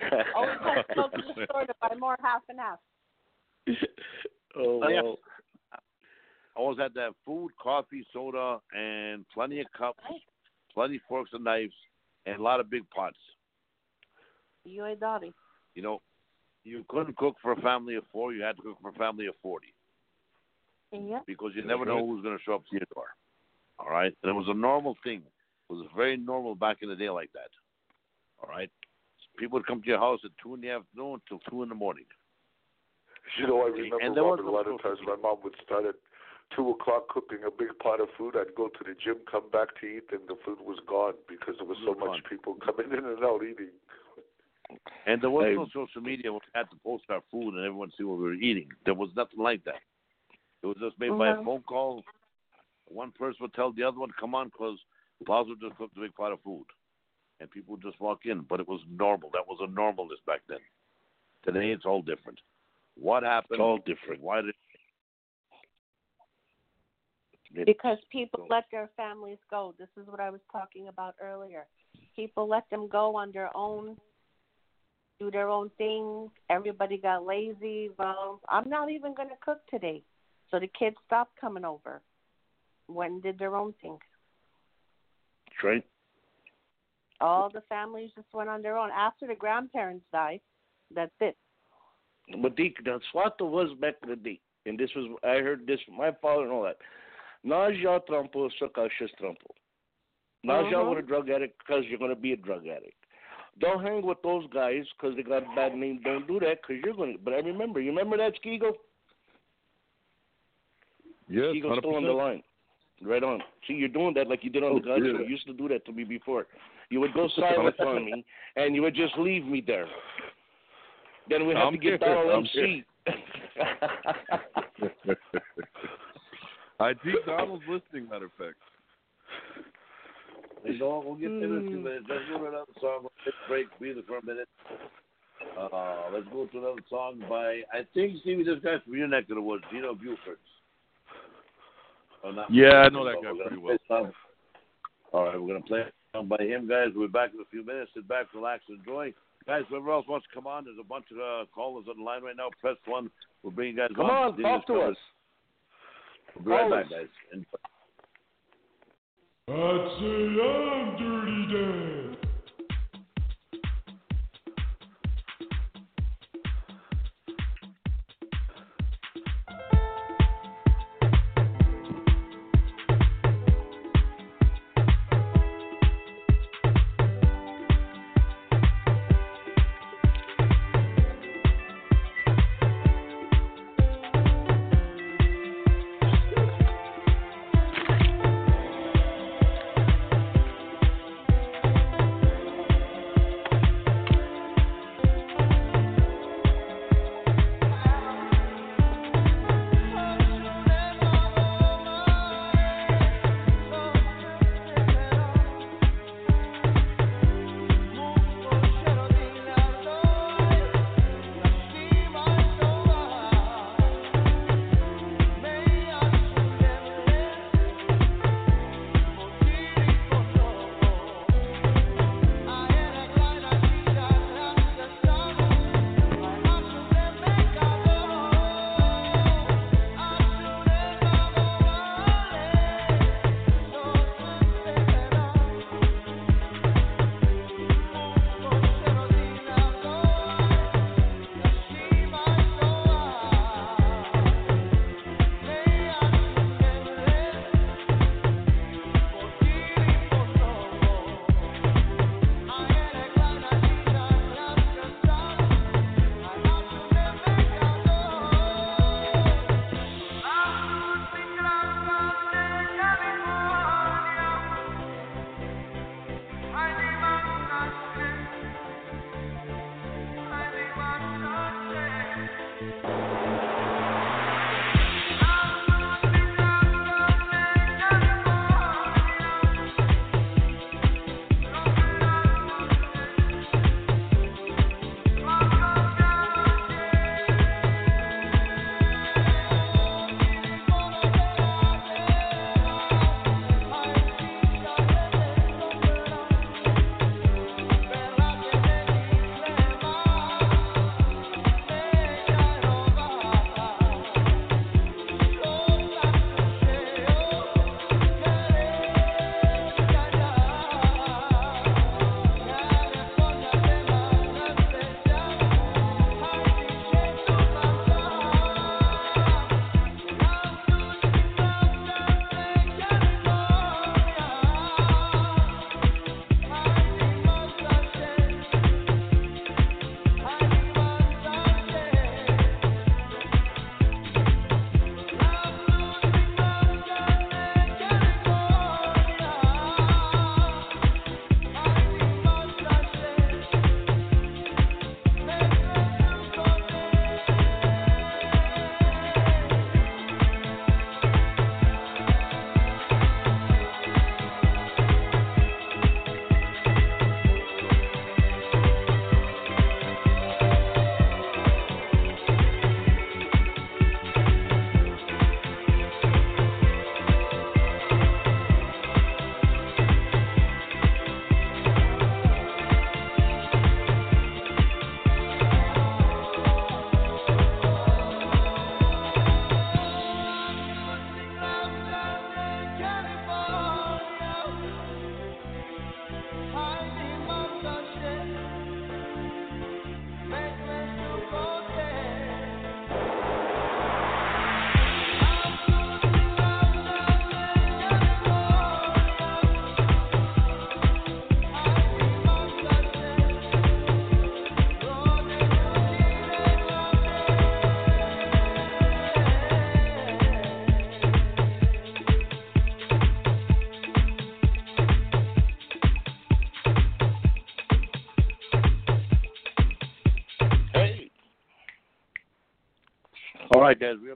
Always had to go to the store to buy more half and half. oh, Oh, yeah. well. Always had to have food, coffee, soda, and plenty of cups, plenty of forks and knives, and a lot of big pots. You ain't Dottie. You know, you couldn't cook for a family of four. You had to cook for a family of forty Yeah. because you never know mhm. who's going to show up to your door. All right, and it was a normal thing. It was very normal back in the day like that. All right, people would come to your house at two in the afternoon till two in the morning. You know, I remember and Robert, a lot of times my mom would start at two o'clock cooking a big pot of food. I'd go to the gym, come back to eat, and the food was gone because there was so It much people coming in and out eating. And there was Hey. no social media. where We had to post our food and everyone see what we were eating. There was nothing like that. It was just made by a phone call. One person would tell the other one, "Come on, because Plaza just cooked a big pot of food," and people would just walk in. But it was normal. That was a normalness back then. Today it's all different. What happened? It's all different. Why did? because people let their families go. This is what I was talking about earlier. People let them go on their own, do their own thing. Everybody got lazy. Well, I'm not even going to cook today. So the kids stopped coming over. Went and did their own thing. That's right. All the families just went on their own. After the grandparents died, that's it. But the, the SWAT was back in the day, and this was I heard this from my father and all that. Nós já trampou, só que achas trampou. Nós já Mhm. with a drug addict because you're going to be a drug addict. Don't hang with those guys because they got a bad name. Don't do that because you're going to. But I remember, you remember that Skigo? Yes, Skigo's still on the line. Right on. See, you're doing that like you did on the Oh, gun yeah. show. You used to do that to me before. You would go silent on me, and you would just leave me there. Then we have I'm to get. Donald MC. I think Donald's listening. Matter of fact. You know, we'll get in a few Mm. minutes. Let's go to another song. We'll take a break, breathe for a minute. Uh, let's go to another song by, I think, Stevie, this guy's from your neck of the woods, Gino Buford. Oh, not Yeah, I know that guy gonna pretty well. play some- All right, we're going to play a song by him, guys. We'll be back in a few minutes. Sit back, relax, enjoy. Guys, whoever else wants to come on, there's a bunch of uh, callers on the line right now. Press one. We'll bring you guys Come on. on, Stevie talk to discovers- us. We'll be right back, guys. Enjoy. I'd say I'm Dirty Dan.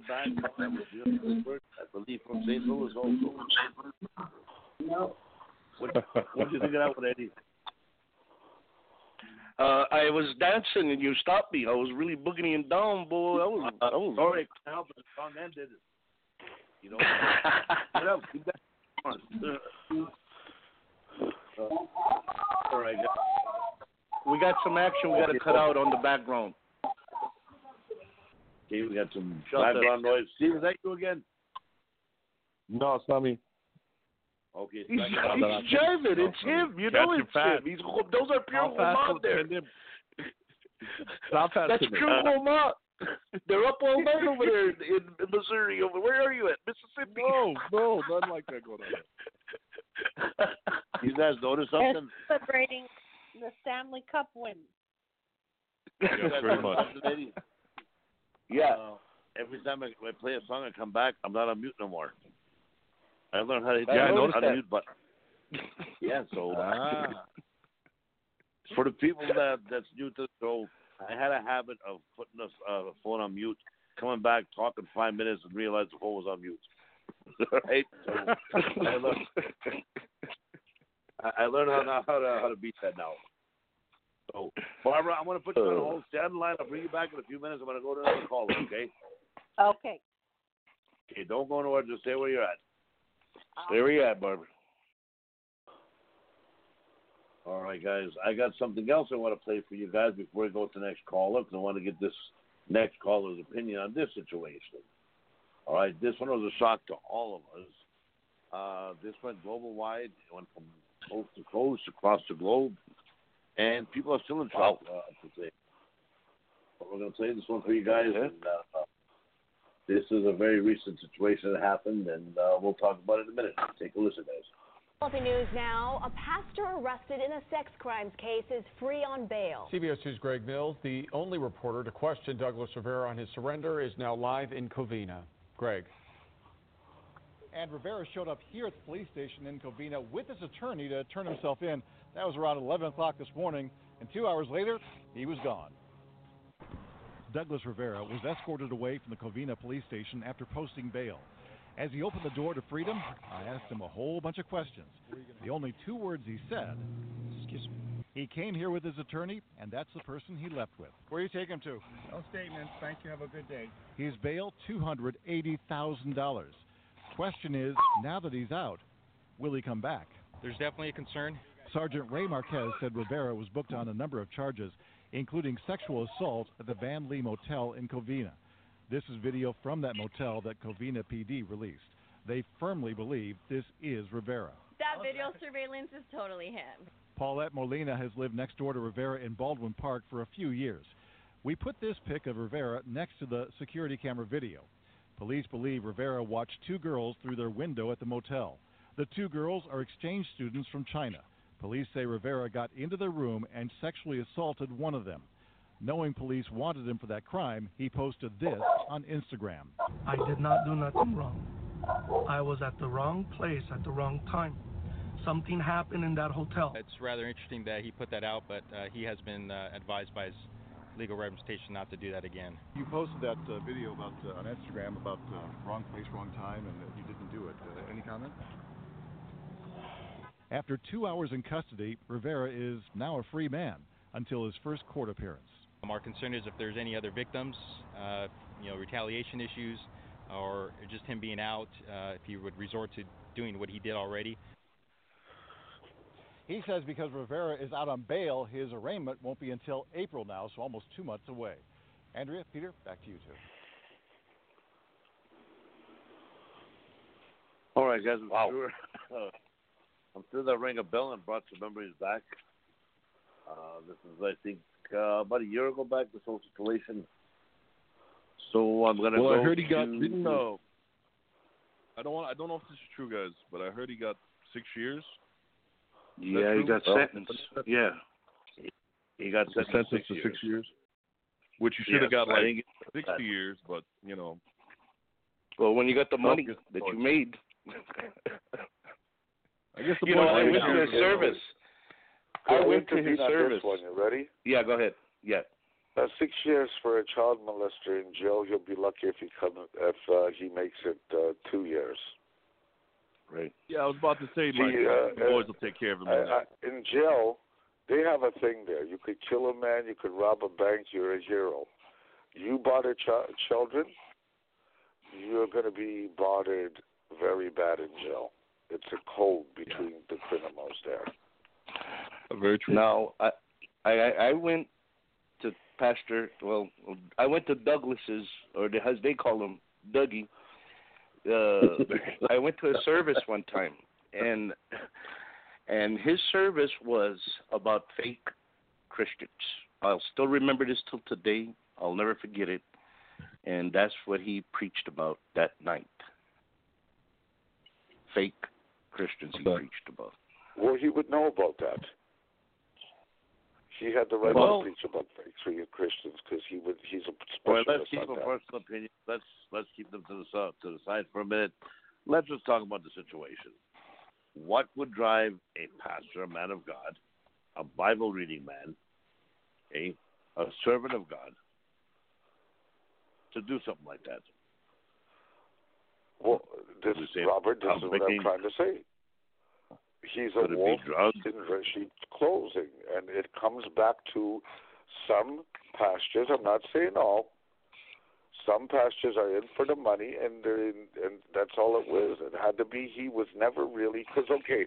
Right, guys, we're back. That was Jim Pittsburgh, I believe from St. Louis also. What what do you think of that one, Eddie? Uh, I was dancing and you stopped me. I was really boogieing down, boy. I was. I was. Sorry, Cal, but the song ended. You know, get up, keep that on. Uh, all right. We got some action. We got to cut out on the background. Okay, we got some Shut background noise. Steve, is that you again? No, it's not me. Okay, He's, back he's on. jiving. It's him. You know Catch it's your him. He's those are pure How fast Roman there. can fast That's can they- pure Roman. They're up all night over there in, in Missouri. Over where are you at? Mississippi. No, no, nothing like that going on. You guys notice They're something? celebrating the Stanley Cup win. You Yes, guys much. Yeah. Uh, every time I, I play a song, I come back. I'm not on mute no more. I learned how to hit Yeah, I the noticed that. unmute button. Yeah, so Ah. for the people that that's new to the show, I had a habit of putting the uh, phone on mute, coming back, talking five minutes, and realize the phone was on mute. right? So I learned, I, learned how, now how to how to beat that now. So Barbara, I'm going to put you on hold. Stay on the line. I'll bring you back in a few minutes. I'm going to go to another caller. Okay? Okay. Okay. Don't go nowhere. Just stay where you're at. where There we at, Barbara. All right, guys. I got something else I want to play for you guys before we go to the next caller because I want to get this next caller's opinion on this situation. All right, this one was a shock to all of us. Uh, this went global wide. It went from coast to coast across the globe, and people are still in shock uh, to say. But we're going to play this one for you guys. And, uh, this is a very recent situation that happened, and uh, we'll talk about it in a minute. Take a listen, guys. Healthy news now. A pastor arrested in a sex crimes case is free on bail. CBS 2's Greg Mills, the only reporter to question Douglas Rivera on his surrender, is now live in Covina. Greg. And Rivera showed up here at the police station in Covina with his attorney to turn himself in. That was around 11 o'clock this morning, and two hours later, he was gone. Douglas Rivera was escorted away from the Covina police station after posting bail. As he opened the door to freedom, I asked him a whole bunch of questions. The only two words he said, excuse me, he came here with his attorney, and that's the person he left with. Where are you take him to? No statements. Thank you. Have a good day. His bail, $280,000. Question is, now that he's out, will he come back? There's definitely a concern. Sergeant Ray Marquez said Rivera was booked on a number of charges, including sexual assault at the Van Lee Motel in Covina. This is video from that motel that Covina PD released. They firmly believe this is Rivera. That video surveillance is totally him. Paulette Molina has lived next door to Rivera in Baldwin Park for a few years. We put this pic of Rivera next to the security camera video. Police believe Rivera watched two girls through their window at the motel. The two girls are exchange students from China. Police say Rivera got into their room and sexually assaulted one of them. Knowing police wanted him for that crime, he posted this on Instagram. I did not do nothing wrong. I was at the wrong place at the wrong time. Something happened in that hotel. It's rather interesting that he put that out, but uh, he has been uh, advised by his legal representation not to do that again. You posted that uh, video about uh, on Instagram about uh, wrong place, wrong time, and that you didn't do it. Uh, any comment? After two hours in custody, Rivera is now a free man until his first court appearance. Our concern is if there's any other victims, uh, you know, retaliation issues, or just him being out, uh, if he would resort to doing what he did already. He says because Rivera is out on bail, his arraignment won't be until April now, so almost two months away. Andrea, Peter, back to you two. All right, guys. I'm sure. I'm sure that rang a bell and brought some memories back. Uh, this is, I think, uh, about a year ago back. This whole situation. So I'm gonna Well, go. I heard he got to- didn't know. I don't want. I don't know if this is true, guys, but I heard he got six years. Is Yeah, he got Oh. sentenced. Yeah. He got Sentenced, sentenced to six six years. years, which you should have got like sixty that. years, but you know. Well, when you got the money Focus. that you made, I guess the you know, I went to his service. I went to his service. This one. You ready? Yeah, go ahead. Yeah. Uh, six years for a child molester in jail. He'll be lucky if he come if uh, he makes it uh, two years. Right. Yeah, I was about to say, See, Mike, uh, the boys uh, will take care of him. I, I, in jail, they have a thing there. You could kill a man, you could rob a bank, you're a hero. You bother ch- children, you're going to be bothered very bad in jail. It's a code between the criminals there. Very true. Now, I, I, I went to Pastor. Well, I went to Douglas's, or the, as they call him, Dougie. Uh, I went to a service one time, and and his service was about fake Christians. I'll still remember this till today. I'll never forget it. And that's what he preached about that night. Fake Christians he preached about. Well, he would know about that. He had the right Well- to preach about fakes for you Christians because he would. He's a All right, specialist let's keep on a that. personal opinion. Let's let's keep them to the side, to the side for a minute. Let's just talk about the situation. What would drive a pastor, a man of God, a Bible reading man, a a servant of God, to do something like that? Well, this Robert, this I'm is what I'm trying to say. He's a wolf in sheep's clothing, and it comes back to some pastures. I'm not saying all. Some pastures are in for the money, and they're in, and that's all it was. It had to be. He was never really because okay.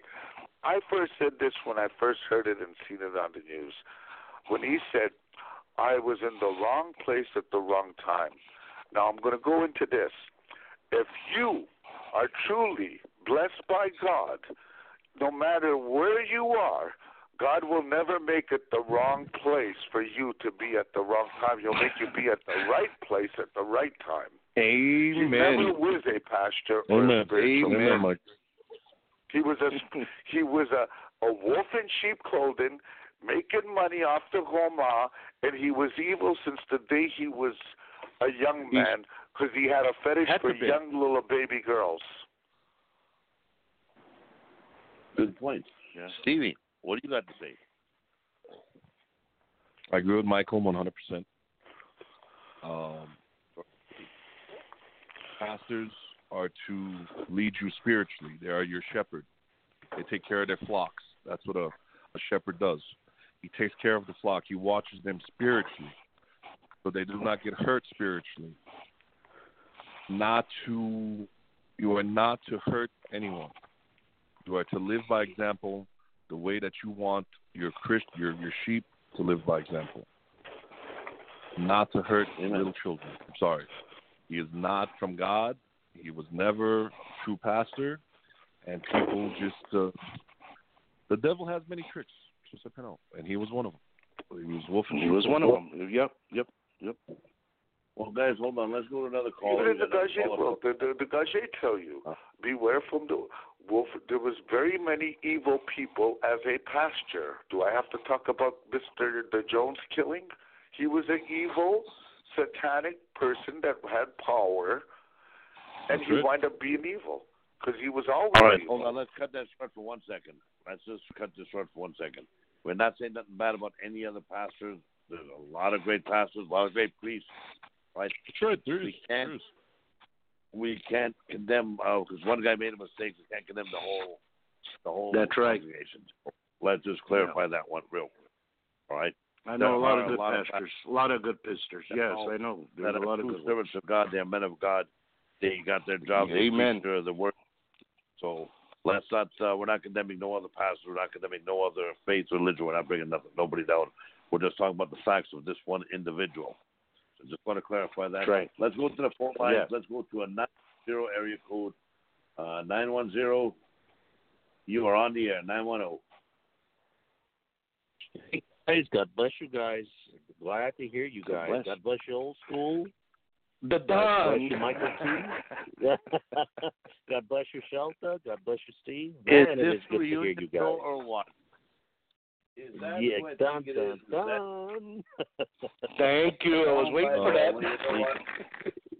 I first said this when I first heard it and seen it on the news. When he said, "I was in the wrong place at the wrong time." Now I'm going to go into this. If you are truly blessed by God, no matter where you are, God will never make it the wrong place for you to be at the wrong time. He'll make you be at the right place at the right time. He never Amen. was a pastor or a Amen. spiritual Amen, man. He was a he was a, a wolf in sheep clothing, making money off the Roma, and he was evil since the day he was a young man because he had a fetish Had for to young little baby girls. Good point. Stevie, what do you got to say? I agree with Michael 100%. Um, pastors are to lead you spiritually. They are your shepherd. They take care of their flocks. That's what a, a shepherd does. He takes care of the flock. He watches them spiritually, so they do not get hurt spiritually. Not to, you are not to hurt anyone. You are to live by example, the way that you want your Christ, your your sheep to live by example. Not to hurt little children. I'm sorry. He is not from God. He was never a true pastor, and people just uh, the devil has many tricks, just like I know, and he was one of them. He was wolfing. He was one of them. Yep, yep, yep. Well, guys, hold on. Let's go to another call. Even in the Gage world, the, the, the Gage tell you, beware from the wolf. There was very many evil people as a pastor. Do I have to talk about Mister the Jones killing? He was an evil, satanic person that had power, and That's he wound up being evil because he was always All right, evil. hold on. Let's cut that short for one second. Let's just cut this short for one second. We're not saying nothing bad about any other pastors. There's a lot of great pastors, a lot of great priests, right? That's right. There we is. can't, There is. we can't condemn because one guy made a mistake. We can't condemn the whole, the whole. That's right. Let's just clarify that one real quick. All right. I know a lot are of good lot of pastors. A lot of good pastors. Yes, are- I know. that There's are a lot of true good ones. servants of God. They're men of God. They got their job. They Amen. preach their- the work. So let's not. Uh, we're not condemning no other pastor. We're not condemning no other faith, or religion. We're not bringing nothing, nobody down. We're just talking about the facts of this one individual. So just want to clarify that. Right. Let's go to the phone line. Yeah. Let's go to a nine zero area code uh, nine one zero. You are on the air. Nine one oh. zero. Guys, God bless you guys. Glad to hear you God guys. bless. God bless you, old school. The God bless Don. you, Michael T. God bless you, Shelta. God bless you, Steve. Is Man, it this is good to hear reunion you show guys. or what? Is that Yeah, who I dun it dun is? Is that- dun. Thank you. I was waiting for that. Well, you know what?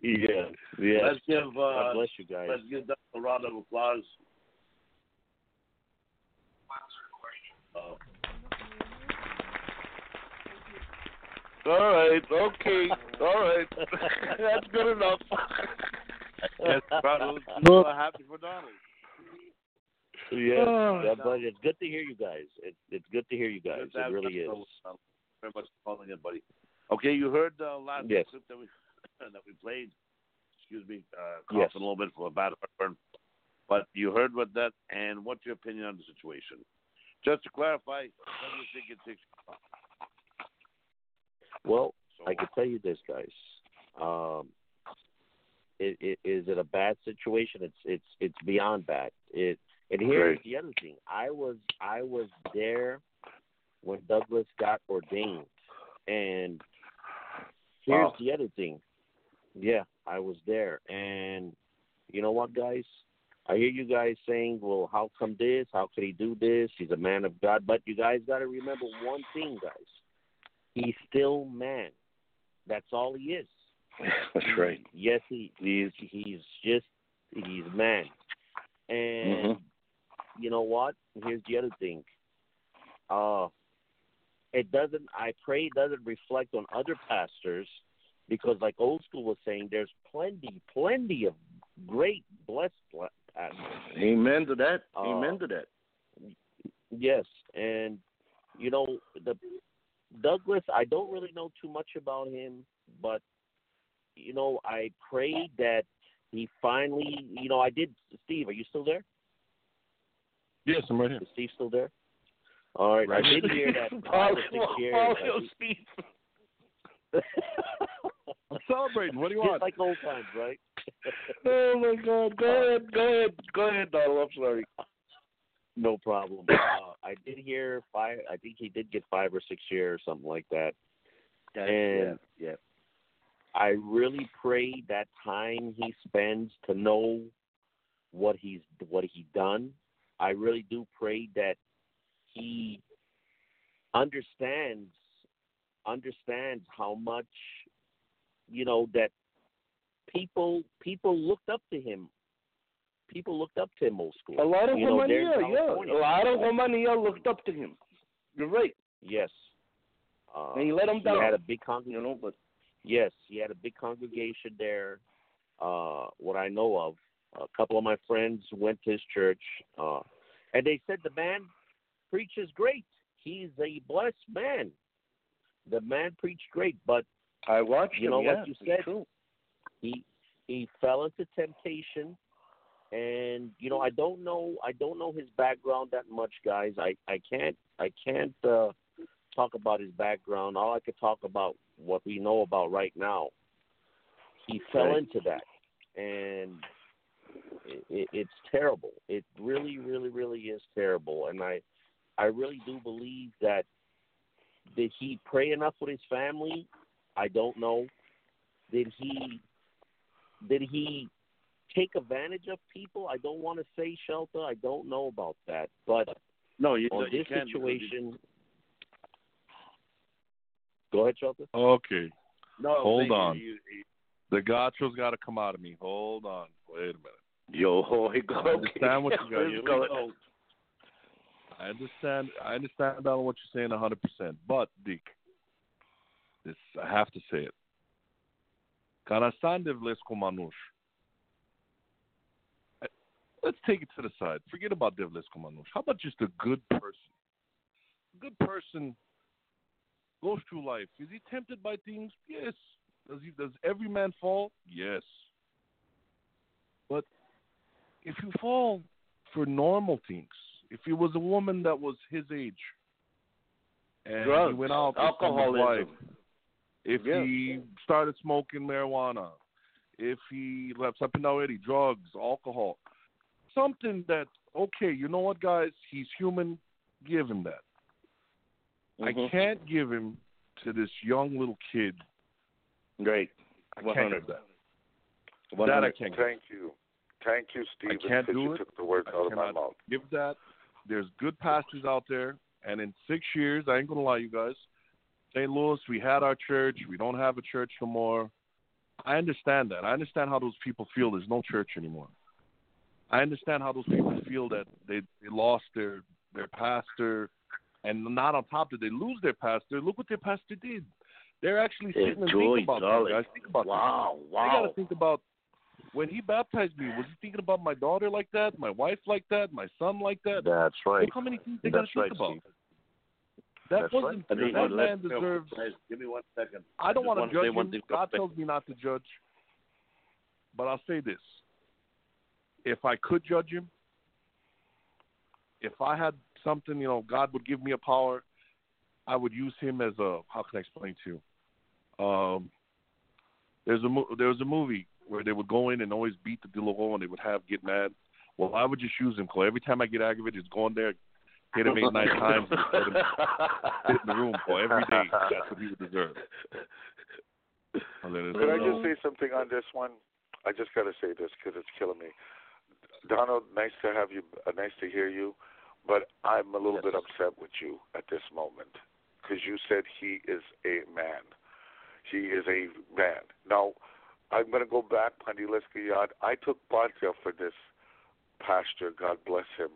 yeah, yeah. Let's give uh, God bless you guys. let's give them a round of applause. Uh, All right. Okay. All right. That's good enough. Yes, Donald. So happy for Donald. Yeah, Oh, yeah, but it's good to hear you guys. It's it's good to hear you guys. Good It really is. Very much for calling in, buddy. Okay, you heard the last Yes. clip that we that we played. Excuse me, uh, Yes. coughing a little bit for a bad heartburn. But you heard what that, and what's your opinion on the situation? Just to clarify, what do you think it takes? Well, I can tell you this, guys. Um, it, it, is it a bad situation? It's it's it's beyond bad. It and here's the other thing. I was I was there when Douglas got ordained, and here's Wow. the other thing. Yeah, I was there, and you know what, guys? I hear you guys saying, "Well, how come this? How could he do this? He's a man of God." But you guys got to remember one thing, guys. He's still man. That's all he is. That's right. Yes, he is. he's just he's man. And Mhm. You know what? Here's the other thing. Uh it doesn't I pray it doesn't reflect on other pastors because like old school was saying there's plenty plenty of great blessed pastors. Amen to that. Uh, Amen to that. Yes, and you know the Douglas. I don't really know too much about him, but you know I prayed that he finally. You know I did. Steve, are you still there? Yes, I'm right here. Is Steve still there? All right, Right. I did hear that five or six years. Paul, I yo, think- Steve. I'm celebrating. What do you Just want? like old times, right? Oh my God! Go ahead. Go ahead. Go ahead, Donald. I'm sorry. No problem. Uh, I did hear five. I think he did get five or six years, something like that. and yeah, yeah. I really pray that time he spends to know what he's what he done. I really do pray that he understands understands how much you know that people people looked up to him. People looked up to him old school. A lot of you know, Romania, yeah. A lot of Romania looked up to him. You're right. Yes. Uh, And he let him down. He had a big con- You know, but Yes, he had a big congregation there. Uh, what I know of, a couple of my friends went to his church, uh, and they said the man preaches great. He's a blessed man. The man preached great, but I watched you him. know yeah, what you said. True. He he fell into temptation, and you know I don't know I don't know his background that much, guys. I I can't I can't uh, talk about his background. All I could talk about what we know about right now. He fell into that, and it, it, it's terrible. It really, really, really is terrible. And I, I really do believe that did he pray enough with his family? I don't know. Did he? Did he take advantage of people? I don't want to say shelter. I don't know about that, but No, you, on you this can't you- situation, go ahead, Shelta. Okay. No, Hold on. You- you- The Gotcha's got to come out of me. Hold on. Wait a minute. Yo, oh, go. I understand what you got. Let's Here we go. I understand. I understand about what you're saying 100. percent But Dick, this I have to say it. Karastan Devlescu Manush. Eh, let's take it to the side. Forget about Devlescu Manush. How about just a good person? A good person goes through life. Is he tempted by things? Yes. Does he? Does every man fall? Yes. But if you fall for normal things, if he was a woman that was his age, and Drugs, he went out alcoholism. wife, if Yeah. he started smoking marijuana, if he left something in already drugs, alcohol, something that okay, you know what, guys, he's human. Give him that. I Mhm. can't give him to this young little kid. Great. I can't hundred. give that. One That I can't give. Thank you. Thank you, Stephen, can't do it. took the words I out of my mouth. give that. There's good pastors out there, and in six years, I ain't gonna lie, you guys. St. Louis, we had our church. We don't have a church no more. I understand that. I understand how those people feel. There's no church anymore. I understand how those people feel that they they lost their their pastor, and not on top of it, they lose their pastor. Look what their pastor did. They're actually sitting and Enjoy thinking about golly. this, guys. Think about Wow, this. wow. I gotta think about when he baptized me. Was he thinking about my daughter like that, my wife like that, my son like that? That's right. Look how many things they gotta That's think right, about. Steve. That That's wasn't mean, that man deserves. Guys, give me one second. I don't want wanna judge him. God tells me not to judge. But I'll say this. If I could judge him, if I had something, you know, God would give me a power, I would use him as a how can I explain to you? Um there's a there was a movie where they would go in and always beat the Dillero and they would have get mad. Well, I would just use him, Cole. Every time I get aggravated, just go in there, hit him eight, nine times, and let him sit in the room for every day. That's what he would deserve. And then it's- Could I just say something on this one? I just got to say this because it's killing me. Donald, nice to have you. Uh, nice to hear you, but I'm a little bit upset with you at this moment because you said he is a man. He is a man. Now, I'm going to go back, Pandileska Yad. I took vodka for this pastor, God bless him,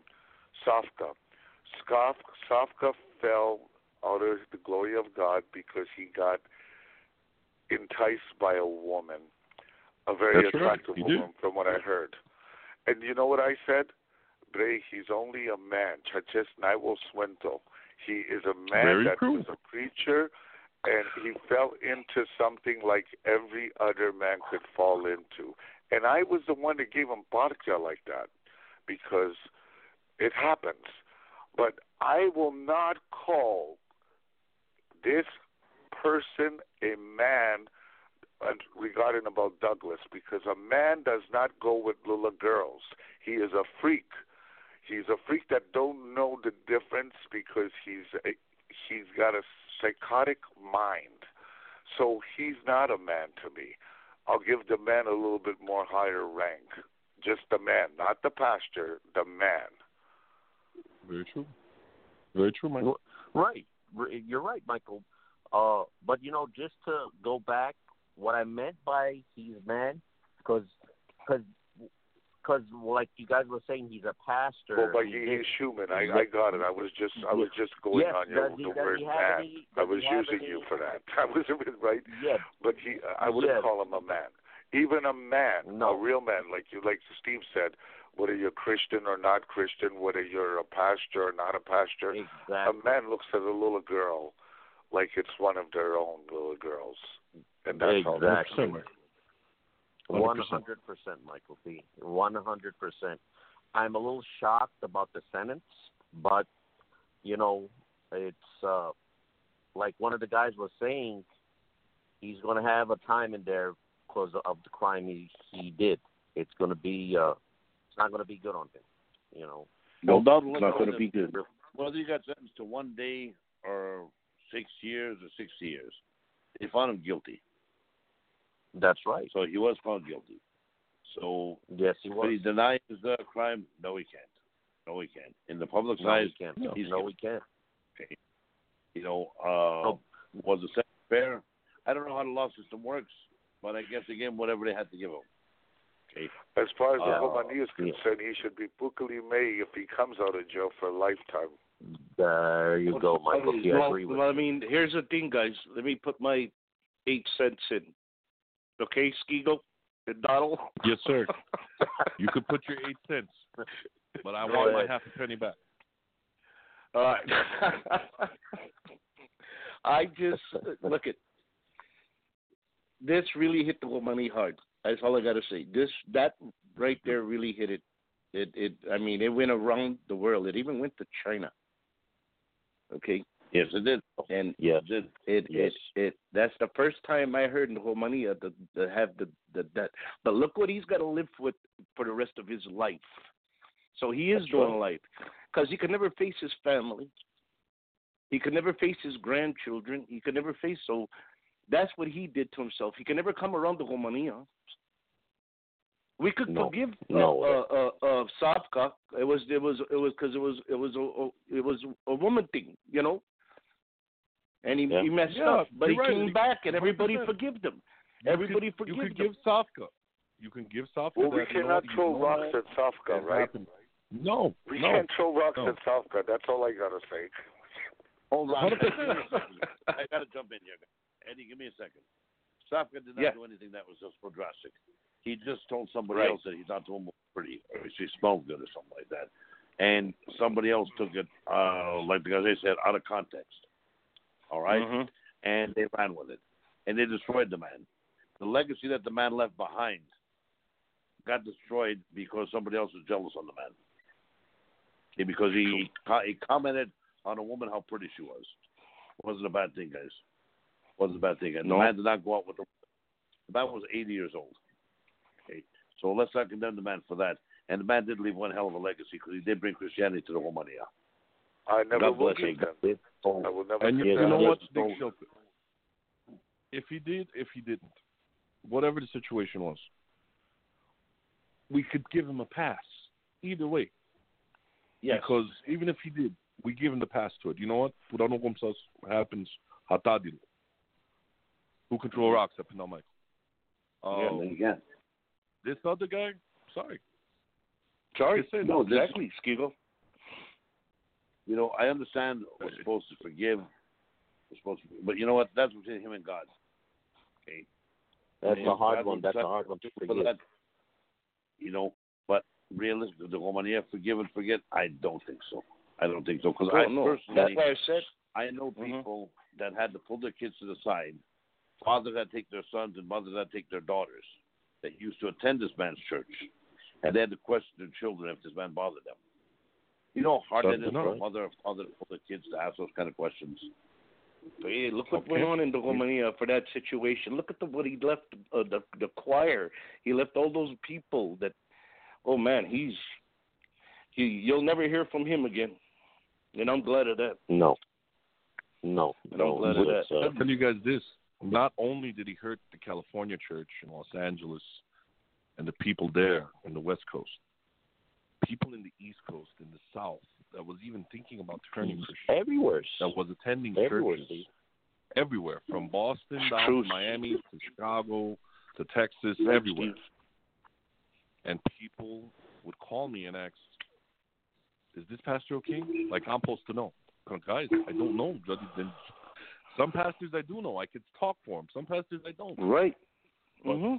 Safka. Safka fell out of the glory of God because he got enticed by a woman, a very That's right, attractive did. woman, from what I heard. And you know what I said? Bray, he's only a man. Chachis Naiwo Swinto. He is a man Very that true. was a preacher, and he fell into something like every other man could fall into. And I was the one that gave him vodka like that because it happens. But I will not call this person a man regarding about Douglas because a man does not go with little girls. He is a freak. He's a freak that don't know the difference because he's a, he's got a psychotic mind. So he's not a man to me. I'll give the man a little bit more higher rank. Just the man, not the pastor, the man. Very true. Very true, Michael. Right. You're right, Michael. Uh, but you know, just to go back, what I meant by he's man, because, because, because like you guys were saying, he's a pastor. Well, but He he's human. I, I got it. I was just I was just going Yes, on your he- the word man. any- I was using any- you for that. I was right. Yes. But he, I wouldn't Yes. call him a man. Even a man, No. a real man, like you, like Steve said, whether you're Christian or not Christian, whether you're a pastor or not a pastor, a man looks at a little girl like it's one of their own little girls, and that's all. Exactly. One 100%. Michael P. One hundred percent. I'm a little shocked about the sentence, but you know, it's uh like one of the guys was saying. He's going to have a time in there because of the crime he he did. It's going to be uh it's not going to be good on him. You know. No doubt It's it's not gonna be good. Whether he got sentenced to one day or six years or six years, they found him guilty. That's right. So he was found guilty. So Yes, he was. But was. he denies the crime. No, he can't. No, he can't. In the public No, eyes, he can't. he's No, he can't. Okay. You know, uh, was the sentence fair? I don't know how the law system works, but I guess again, whatever they had to give him. Okay. As far as the Uh, Romani is concerned, he should be Bukali May if he comes out of jail for a lifetime. There you go, Michael P. I well, agree with well, I mean, here's the thing, guys. Let me put my eight cents in. Okay, Skigo and Donald? Yes, sir. you could put your eight cents, but I Go want my half a penny back. All right. I just look at this really hit the money hard. That's all I got to say. This that right there really hit it. It it I mean it went around the world. It even went to China. Okay. Yes, it did. And yes, it it, Yes. it it that's the first time I heard in Romania the the have the the that. But look what he's got to live with for the rest of his life. So he is That's doing right. life because he could never face his family. He could never face his grandchildren. He could never face so. That's what he did to himself. He could never come around to Romania. We could No. forgive No. uh, uh, uh, uh, Savka. It was it was it was because it was it was a, it was a woman thing, you know. And he, Yeah. he messed Yeah, up, but he right. came back, and everybody 100%. forgave him. You Everybody could, you could him. give Safka. You can give Safka Well, we that. cannot what, throw rocks at Safka, It right? happened. No, We no. can't throw rocks no. at Safka. That's all I gotta say. Hold on. I got to jump in here. Eddie, give me a second. Safka did not Yeah. do anything that was just so drastic. He just told somebody Right. else that he thought the woman was pretty, or she smelled good, or something like that, and somebody else took it, uh, like the guy they said, out of context. All right? Mhm. and they ran with it, and they destroyed the man. The legacy that the man left behind got destroyed because somebody else was jealous on the man. Okay, because he he commented on a woman how pretty she was. It wasn't a bad thing, guys. It wasn't a bad thing. And No. the man did not go out with the. The man was 80 years old. Okay, so let's not condemn the man for that. And the man did leave one hell of a legacy because he did bring Christianity to the Romania. I never God will bless give him. them. I will never And you, you know what, Don't- If he did, if he didn't, whatever the situation was, we could give him a pass either way. Yes. Because even if he did, we give him the pass to it. You know what? Por ano happens, hatadil. Who control rocks up in the mic? Yeah, Um, then again. this other guy, sorry. Sorry. No, Exactly, Skigo. You know, I understand we're supposed to forgive. We're supposed to, but you know what? That's between him and God. Okay. That's And a hard God one. That's a hard one to forgive. that. You know, but realistically, the Romania forgive and forget? I don't think so. I don't think so because Oh, I no. personally, That's why I said I know Mhm. people that had to pull their kids to the side, fathers that take their sons and mothers that take their daughters, that used to attend this man's church, and they had to question their children if this man bothered them. You know how hard it is Something for a else. mother or father to pull their kids to ask those kind of questions. Hey, look what Okay. went on in the Romania for that situation. Look at the what he left uh, the the choir. He left all those people that. Oh man, he's he. You'll never hear from him again, and I'm glad of that. No. No. And I'm No. glad of that. uh, I'll tell you guys this. Not only did he hurt the California church in Los Angeles and the people there in the West Coast, people in the East Coast, in the South, that was even thinking about turning Christian, everywhere. that was attending Everywhere, churches everywhere, from Boston down Truth. to Miami to Chicago to Texas, Right, everywhere. And people would call me and ask, "Is this pastor okay?" Like I'm supposed to know. Guys, I don't know. Some pastors I do know. I could talk for them. Some pastors I don't. Right. But hmm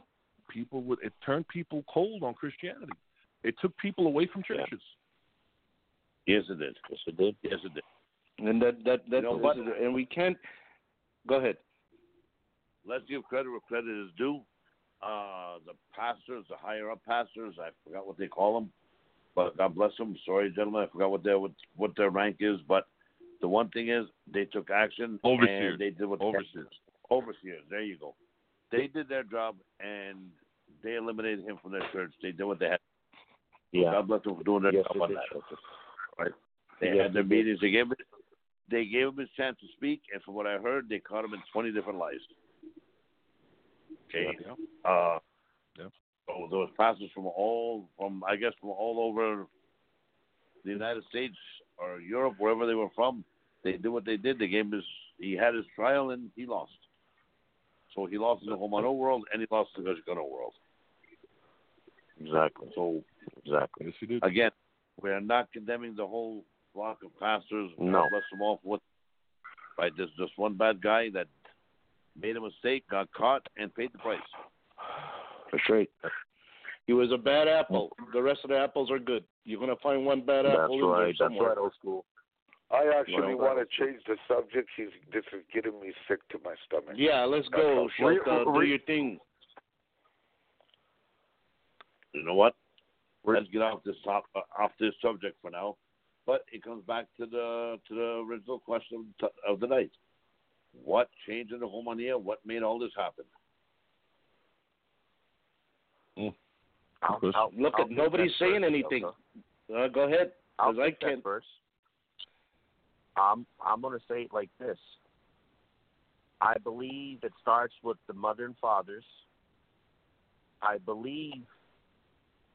people would it turned people cold on Christianity. It took people away from churches. Yes, it did. Yes, it did. Yes, it did. And that that that You know what? and we can't. Go ahead. let's give credit where credit is due. Uh, the pastors, the higher up pastors, I forgot what they call them, but God bless them. Sorry, gentlemen, I forgot what their what, what their rank is. But the one thing is, they took action. Overseers. And they did what they had. Overseers. Overseers. There you go. They did their job, and they eliminated him from their church. They did what they had. Yeah. God bless them for doing their Yes, job on that. Right. They Yes, had their meetings. They gave it. They gave him his chance to speak, and from what I heard, they caught him in twenty different lies. Okay. Yeah. Uh, Yeah. so there was pastors from all, from I guess from all over the United States or Europe, wherever they were from. They did what they did. They gave him his. He had his trial and he lost. So he lost in the Romano world and he lost in the Mexicano world. Exactly. So Exactly. Yes, he did. again, we are not condemning the whole flock of pastors. God No. bless them all for what. Right, there's just one bad guy that made a mistake, got caught, and paid the price. That's right. He was a bad apple. The rest of the apples are good. You're gonna find one bad That's apple in there right. That's somewhere. right, old school. I actually Well, want to change the subject. He's this is getting me sick to my stomach. Yeah, let's go, Re- Shelta. Do re- your thing. You know what? Let's get off this top, uh, off this subject for now. But it comes back to the to the original question of, the night. What changed in the Romania? What made all this happen? I'll, I'll, Look I'll at take nobody's saying first, anything. Uh, go ahead. I'll 'cause I take that can't. first. I'm I'm gonna say it like this. I believe it starts with the mother and fathers. I believe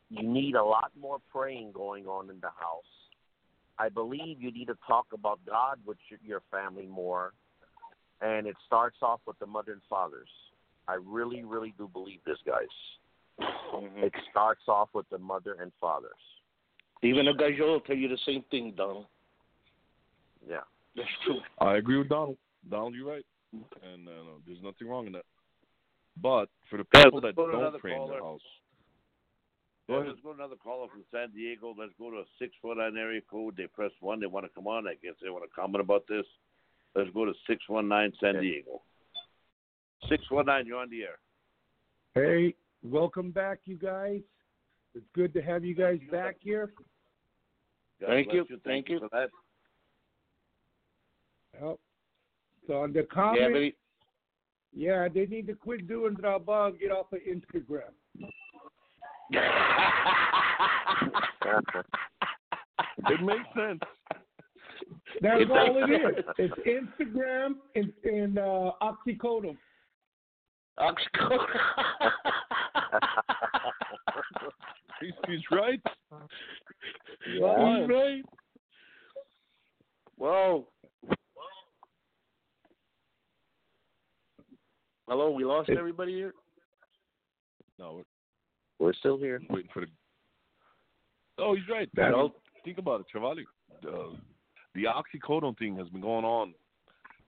you need a lot more praying going on in the house. I believe you need to talk about God with your, your family more, and it starts off with the mother and fathers. I really, really do believe this, guys. Mm-hmm. It starts off with the mother and fathers. Even a Gajo will tell you the same thing, Donald. Yeah. That's true. I agree with Donald. Donald, you're right. and uh, no, there's nothing wrong in that. But for the people let's that don't another pray in the caller. House, Yeah, let's go to another caller from San Diego. Let's go to a six four nine area code. They press one. They want to come on. I guess they want to comment about this. Let's go to six one nine San Diego. Six one nine. You're on the air. Hey, welcome back, you guys. It's good to have you guys back here. God Thank bless you. Thank, Thank you you. for that. Yep. So on the Yeah, but he- yeah, they need to quit doing drama and get off of Instagram. It makes sense. That's It all it makes is. It's Instagram and, and uh, oxycodone. he's, he's right. Yeah, he's right. Whoa. Hello, we lost everybody here. No, We're still here. waiting for the. Oh, he's right. That- Well, think about it, Travali. Uh, the oxycodone thing has been going on.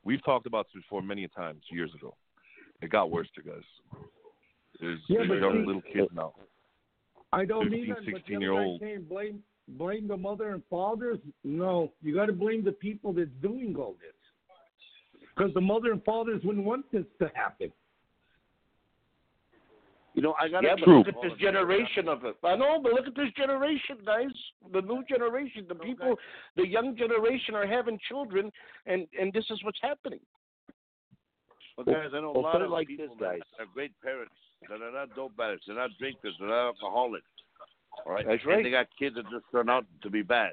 We've talked about this before many a times years ago. It got worse, there, guys. There's, Yeah, there's young see- little kids now. I don't 15, mean that, but the 16 other year guy old. saying blame blame the mother and fathers. No, you got to blame the people that's doing all this. Because the mother and fathers wouldn't want this to happen. You know, I got Yeah, but look at this generation of it. I know, but look at this generation, guys. The new generation, the people, the young generation are having children, and and this is what's happening. Well, guys, I know a lot put it of like people this, guys. that are great parents that are not dope addicts, they're not drinkers, they're not alcoholics. All right, That's right. And they got kids that just turn out to be bad.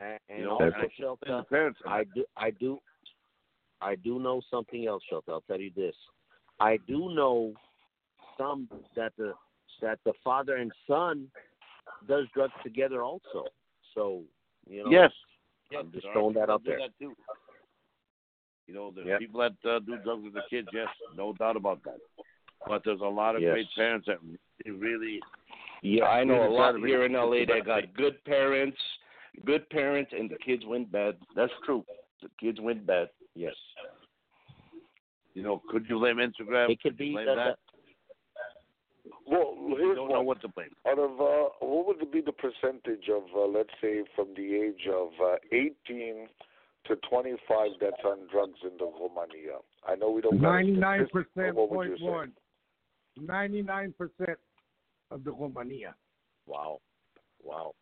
And, and You know, also, and I can't blame Shelta, the parents I do, I do, I do know something else, Shelta. I'll tell you this. I do know some that the that the father and son does drugs together also. So you know, Yes. I'm just throwing that out there. that too. You know, there's Yep. people that uh, do drugs with the kids. Yes, no doubt about that. But there's a lot of Yes. great parents that really, really Yeah, I know a lot here in LA the that got good parents, good parents, and the kids went bad. That's true. The kids went bad. Yes. You know, could you blame Instagram? It could you be blame that- that. Well, You here's don't know what to blame. Out of uh, what would be the percentage of, uh, let's say, from the age of uh, 18 to 25 that's on drugs in the Romania? I know we don't. got a Ninety-nine percent what would you say? one. Ninety-nine percent of the Romania. Wow. Wow.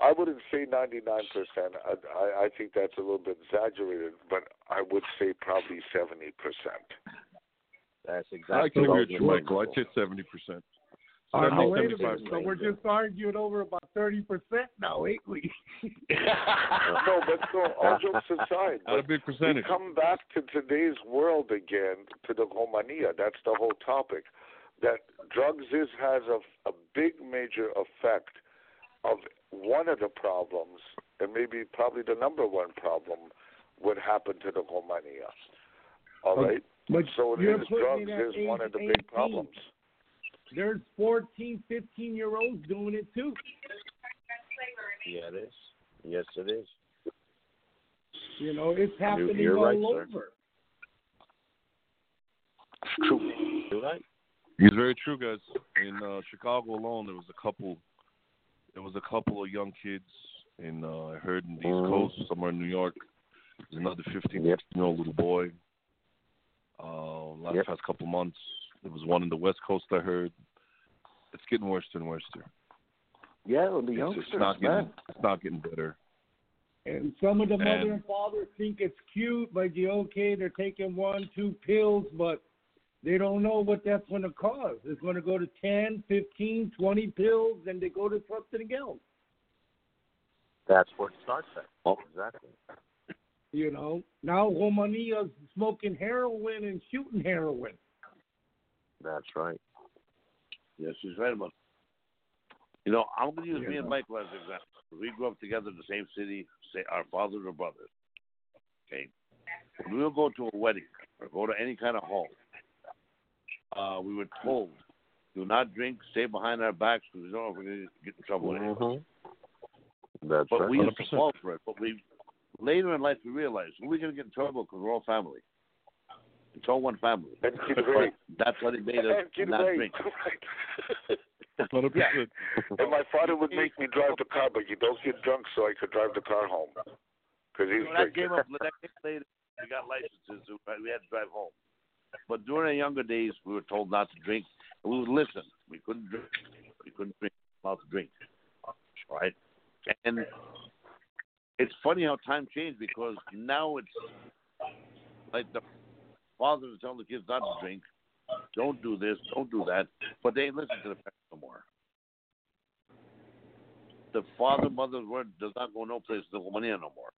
I wouldn't say 99%. I, I, I think that's a little bit exaggerated, but I would say probably 70%. That's exactly. I exactly. can agree with you, Michael. I'd say seventy percent. Uh, now, wait a minute. So we're just arguing over about thirty percent now, ain't we? no, but so all jokes aside, Not a but big we percentage. come back to today's world again, to the Romania. That's the whole topic. That drugs is has a, a big major effect of one of the problems, and maybe probably the number one problem, would happen to the Romania. All But- right. but so it you're is putting drugs is one of the 18. big problems. There's 14, 15 year olds doing it too. Yeah, it is. Yes, it is. You know, it's happening you're all right, sir. over. True. You're right. He's very true, guys. In uh, Chicago alone, there was a couple. There was a couple of young kids in. Uh, I heard in the East Mhm. Coast, somewhere in New York. There's another 15, 16 year old little boy. Uh, last Yep. past couple months, there was one in the West Coast. I heard. It's getting worse and worse there. Yeah, well, the It's, youngsters, it's not getting. It's not getting better. And some of the mother And- and fathers think it's cute, like the okay, they're taking one, two pills, but they don't know what that's going to cause. It's going to go to 10, 15, 20 pills, and they go to something else. That's where it starts at. Oh, exactly. You know, now Romania's smoking heroin and shooting heroin. That's right. Yes, she's right about. You know, I'm going to use Yeah. me and Michael as an example. We grew up together in the same city. Say our fathers are brothers. Okay, when we'll go to a wedding or go to any kind of hall, uh, we were told, "Do not drink. Stay behind our backs because we don't know if we're going to get in trouble." with it." Mm-hmm. That's But right. we used to fall for it. But we later in life we realize we're going to get in trouble because we're all family. It's all one family. And. That's what he made us And kid not Ray. drink. yeah. And my father would make me drive the car, but you don't get drunk so I could drive the car home. Because he's When that drinking. came up, that came later, we got licenses, so we had to drive home. But during our younger days, we were told not to drink, we would listen. We couldn't drink. We couldn't drink. Not to drink. Right? And it's funny how time changed because now it's like the fathers telling the kids not to drink, don't do this, don't do that, but they listen to the parents no more. The father, mother's word does not go no place to money no more.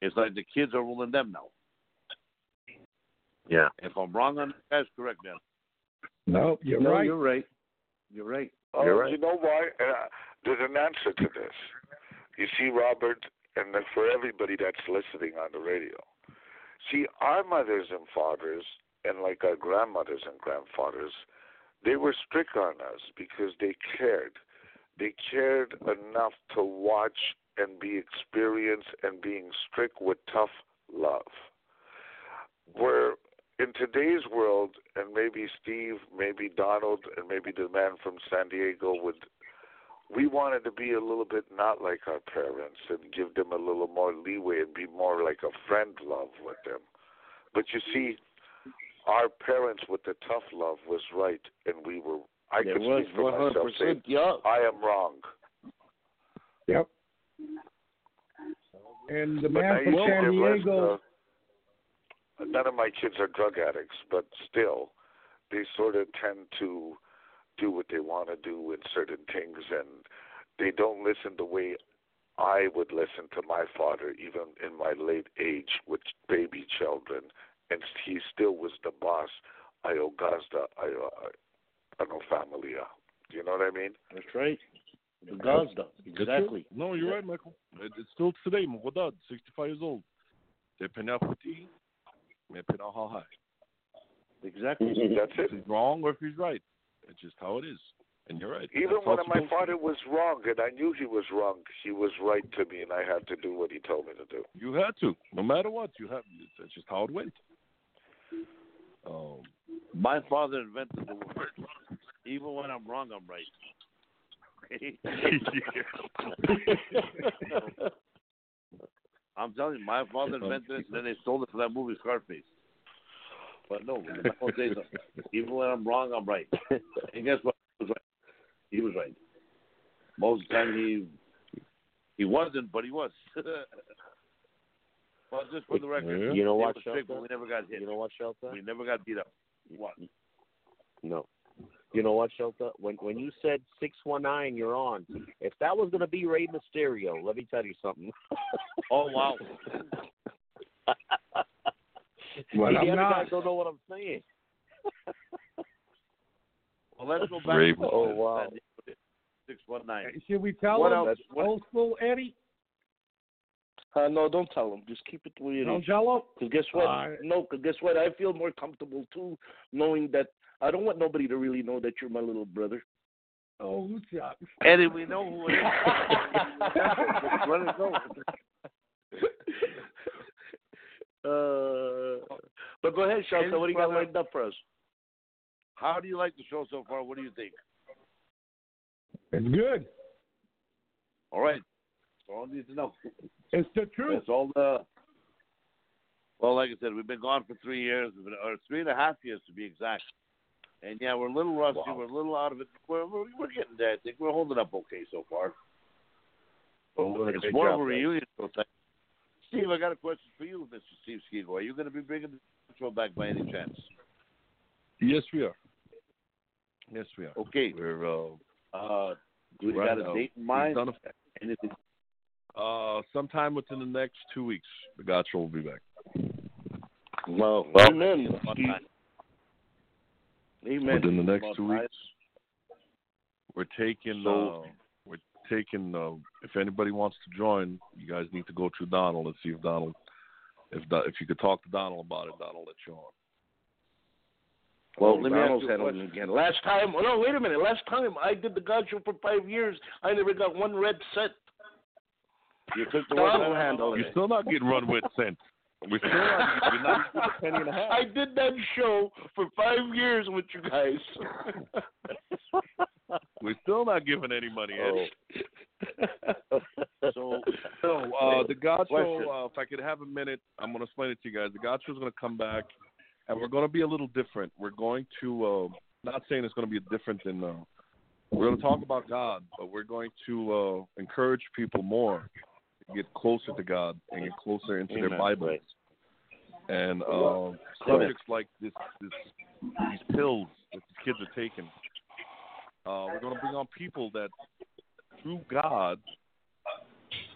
It's like the kids are ruling them now. Yeah. If I'm wrong on that, guys, correct me. No, you're no, right. you're right. You're right. Oh, You're right. you know why? Uh, there's an answer to this. You see, Robert, and for everybody that's listening on the radio, see, our mothers and fathers, and like our grandmothers and grandfathers, they were strict on us because they cared. They cared enough to watch and be experienced and being strict with tough love. Where in today's world, and maybe Steve, maybe Donald, and maybe the man from San Diego would, we wanted to be a little bit not like our parents and give them a little more leeway and be more like a friend love with them. But you see, our parents with the tough love was right, and we were. I It could was speak for myself. 100%, Say, yeah. I am wrong. Yep. And the man now from San the rest, Diego. Uh, none of my kids are drug addicts, but still, they sort of tend to do what they want to do in certain things, and they don't listen the way I would listen to my father, even in my late age with baby children, and he still was the boss. I Gazda, I, I, I know familia. Do you know what I mean? That's right. The Gazda. Exactly. No, you're right, Michael. It's still today, Mogodad, 65 years old. Depending on what he eat, on how high. Exactly. That's If he's wrong or if he's right. It's just how it is. And you're right. Even when my father was wrong, and I knew he was wrong, he was right to me, and I had to do what he told me to do. You had to. No matter what, you have. That's just how it went. Um, My father invented the word. Even when I'm wrong, I'm right. I'm telling you, my father invented it, and then they stole it for that movie Scarface. But no, I'm say something. Even when I'm wrong, I'm right. And guess what? He was right. He was right. Most of the time, he he wasn't, but he was. well, just for the record, You know they what, were strict, we never got hit. You know what, Shelton? We never got beat up. What? No. You know what, Shelta? When when you said six one nine, you're on. If that was gonna be Rey Mysterio, let me tell you something. Oh wow. Well, the I'm other not. guys don't know what I'm saying. Well, let's go back. Raven. Oh, wow. Six one nine. Should we tell What him else? What- old school Eddie? Uh, no, don't tell them. Just keep it the way it Don't is. tell him? Because guess what? Uh, no, because guess what? I feel more comfortable too, knowing that I don't want nobody to really know that you're my little brother. Oh, who's that? Eddie, we know who it is. Let it go. Uh, but go ahead, Shelta. What do you got brother- lined up for us? How do you like the show so far? What do you think? It's good. All right. That's all I need to know. It's the truth. That's all the. Well, like I said, we've been gone for three years, or three and a half years to be exact. And yeah, we're a little rusty. Wow. We're a little out of it. We're, we're we're getting there. I think we're holding up okay so far. Well, it's more of a reunion. Steve, I got a question for you, Mr. Steve Skigo. Are you going to be bringing the show back by any chance? yes, we are. Yes, we are. Okay. We're uh, Uh, do we right got a now, date in mind? Anything? uh, sometime within the next two weeks, the Show will be back. Well, Well, amen. Fun Amen. Within the next two weeks, we're taking. So- uh, we're taking. Uh, if anybody wants to join, you guys need to go through Donald and see if Donald, if Do- if you could talk to Donald about it, Donald let you on. Well, Oh, let me ask Donald's you a question. it again. Last time, oh no, wait a minute. Last time I did the God Show for five years, I never got one red cent. You took the Donald handle. You're it. still not getting run with cent. We're still not. You're not even a penny and a half. I did that show for five years with you guys. We're still not giving any money, Eddie. So, so uh, the God Show. Uh, if I could have a minute, I'm going to explain it to you guys. The God Show is going to come back, and we're going to be a little different. We're going to, uh, not saying it's going to be different than. Uh, we're going to talk about God, but we're going to uh, encourage people more to get closer to God and get closer into their Bibles. And uh, subjects like this, this, these pills that the kids are taking. Uh, we're going to bring on people that, through God,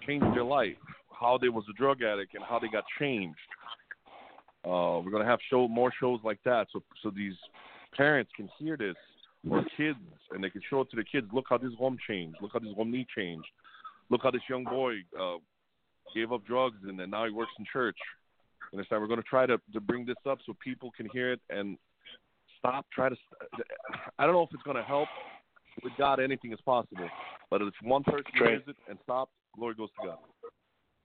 changed their life. How they was a drug addict and how they got changed. Uh, we're going to have show more shows like that, so so these parents can hear this or kids, and they can show it to the kids. Look how this home changed. Look how this home knee changed. Look how this young boy uh, gave up drugs and then now he works in church. And it's like we're going to try to to bring this up so people can hear it and stop. Try to. I don't know if it's going to help. With God, anything is possible. But if one person hears it and stops, glory goes to God.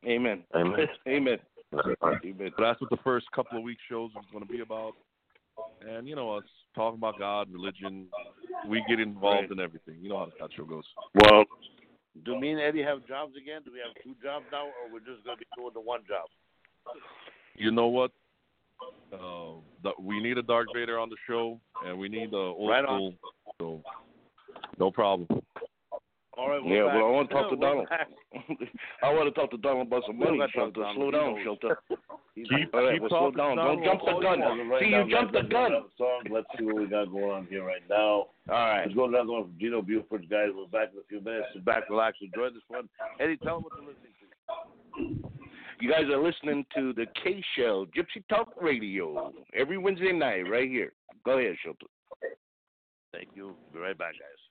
Amen. Amen. Amen. Amen. But that's what the first couple of weeks shows is going to be about. And you know us talking about God, religion. We get involved Right. in everything. You know how that show goes. Well, do me and Eddie have jobs again? Do we have two jobs now, or we're just going to be doing the one job? You know what? Uh, the, we need a Darth Vader on the show, and we need the old Right school. So, no problem. All right. Yeah, back. well, I want to talk to We're Donald. I want to talk to Donald about some money, gotta talk to Shelta. Slow down, knows. Shelta. Keep, All right, keep well, slow talking, down. Don't jump the gun. Right See, now, you jumped the gun. Song. Let's see what we got going on here right now. All right. Let's go to another one from Gino Buford, guys. We're back in a few minutes. Sit back, relax, enjoy this one. Eddie, tell them what they're listening to. You guys are listening to the K Shell Gypsy Talk Radio every Wednesday night right here. Go ahead, Shelta. Thank you. Be right back, guys.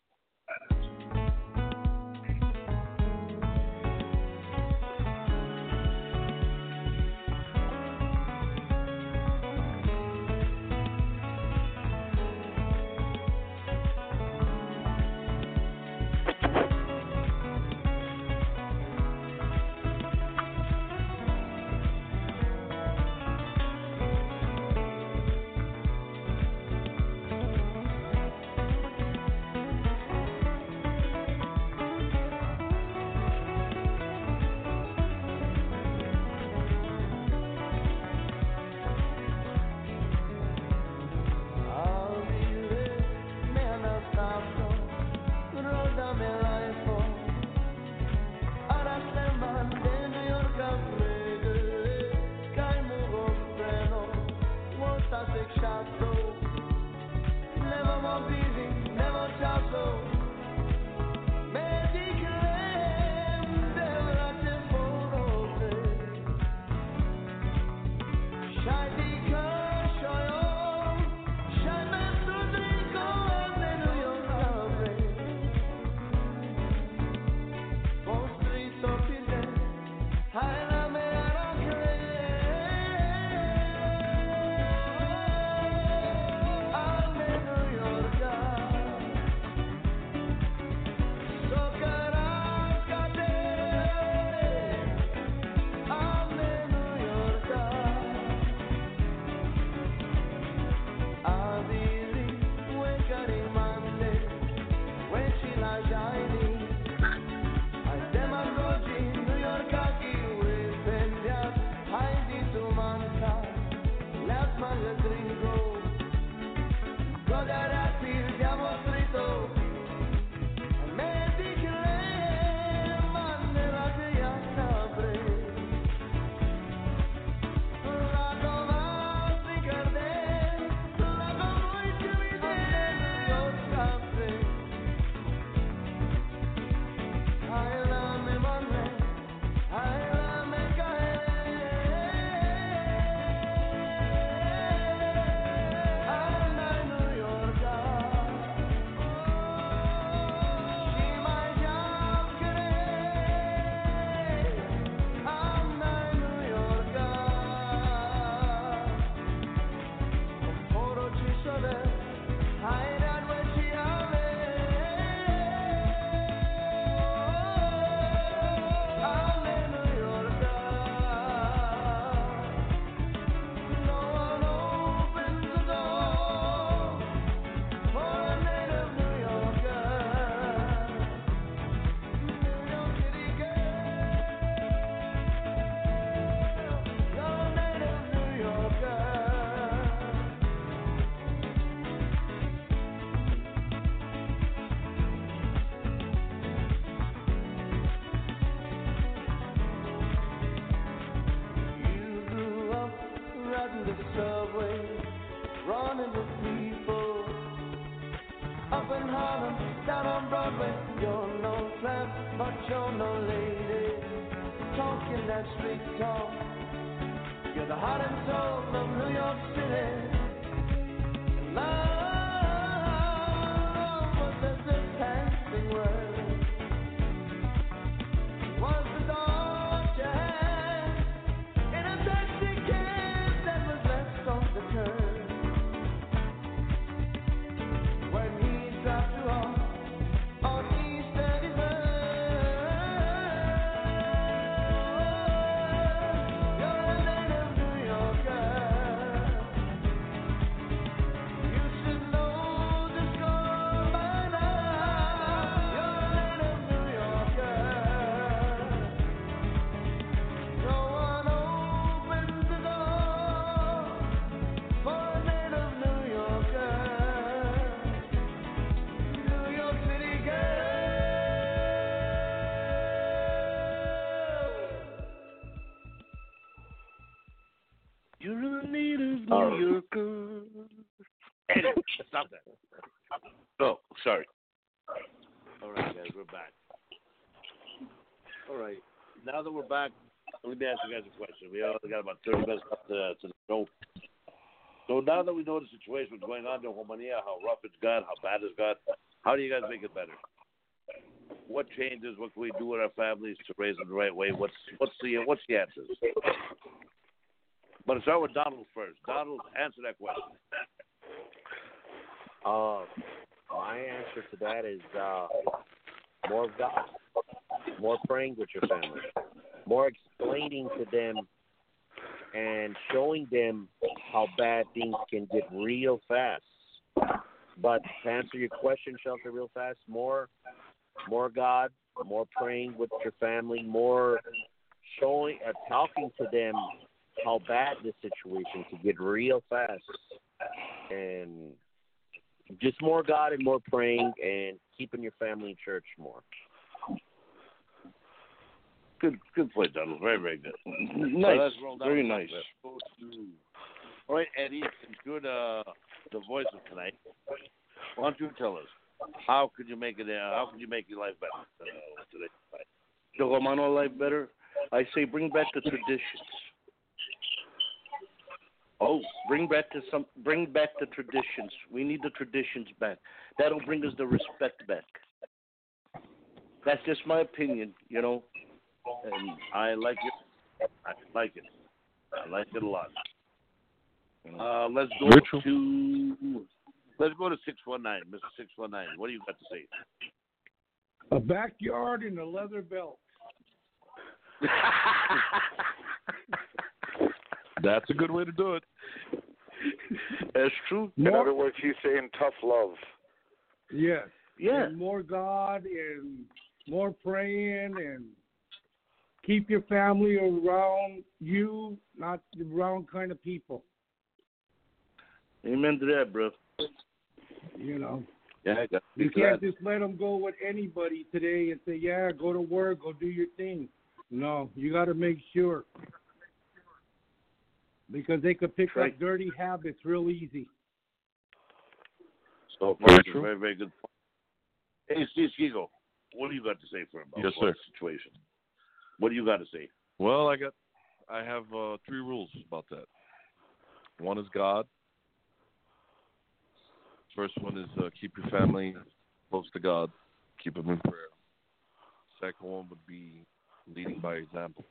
Native All New right. Yorker. Anyway, stop that. Oh, sorry. All right, guys, we're back. All right, now that we're back, let me ask you guys a question. We only got about 30 minutes left to, to the show. So now that we know the situation, what's going on in Romania, how rough it's got, how bad it's got, how do you guys make it better? What changes? What can we do with our families to raise them the right way? What's what's the what's the answers? But start with Donald first. Donald, answer that question. Uh, my answer to that is uh, more of God, more praying with your family, more explaining to them and showing them how bad things can get real fast. But to answer your question, Shelta, real fast, more, more God, more praying with your family, more showing, uh, talking to them how bad this situation can get real fast, and just more God and more praying and keeping your family in church more. Good, good point, Donald. Very, very good. Nice. So let's roll down Very nice. list. Go to- All right, Eddie, since you're the the voice of tonight, why don't you tell us how could you make it? Uh, how could you make your life better uh, today? The Romano life better. I say bring back the traditions. Oh, bring back to some bring back the traditions. We need the traditions back. That'll bring us the respect back. That's just my opinion, you know. And I like it. I like it. I like it a lot. Uh, let's go Ritual. to let's go to six one nine, Mister Six One Nine. What do you got to say? A backyard and a leather belt. That's a good way to do it. That's true. In other words, he's saying tough love. Yes. Yeah. And more God and more praying and keep your family around you, not the wrong kind of people. Amen to that, bro. You know. Yeah, I got You can't just let them go with anybody today and say, "Yeah, go to work, go do your thing." No, you got to make sure because they could pick Right. up dirty habits real easy. So Very far, true. very, very good. point. Hey, Steve Skigo, what do you got to say for him about Yes, the sir. situation? What do you got to say? Well, I got, I have uh, three rules about that. One is God. First one is uh, keep your family close to God, keep them in prayer. Second one would be leading by example.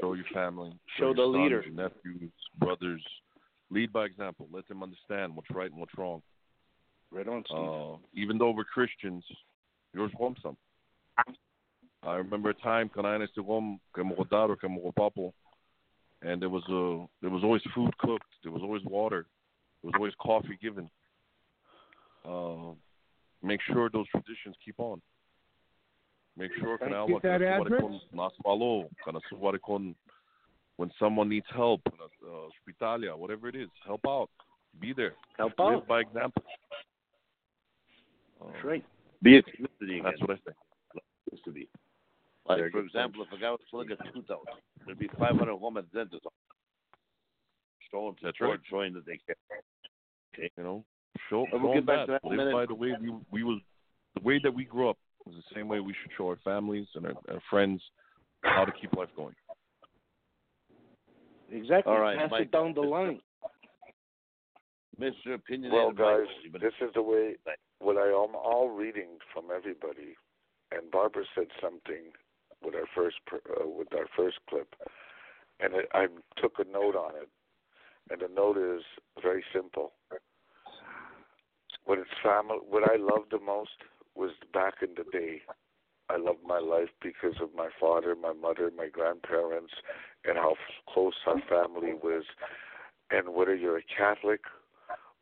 Show your family, Show your the sons, leader. your nephews, brothers. Lead by example. Let them understand what's right and what's wrong. Right on, Steve. Uh, even though we're Christians, yours some. I remember a time when I used to go que mo rodaro, que mo papo, and there was a there was always food cooked, there was always water, there was always coffee given. Uh, make sure those traditions keep on. Make sure Can I kana get that address? naswalo, kana suwari kon when someone needs help, uh, hospitalia, whatever it is, help out, be there, help live out. by example. That's right. Be a community again. That's what I think. Used to be. Like, Very for good example, if a guy was pulling a tooth out, there'd be 500 women dentists. showing That's support, right. showing that they care. Okay. You know, show, And show we'll get 'em back to that. that in a Live minute. by the way we we was the way that we grew up was the same way we should show our families and our, our friends how to keep life going. Exactly. All right, Pass Mike. it down the line. Mr. Opinion. Well, guys, this is the way what I am all reading from everybody, and Barbara said something with our first uh, with our first clip, and it, I took a note on it, and the note is very simple. What it's family, what I love the most was back in the day. I loved my life because of my father, my mother, my grandparents, and how close our family was. And whether you're a Catholic,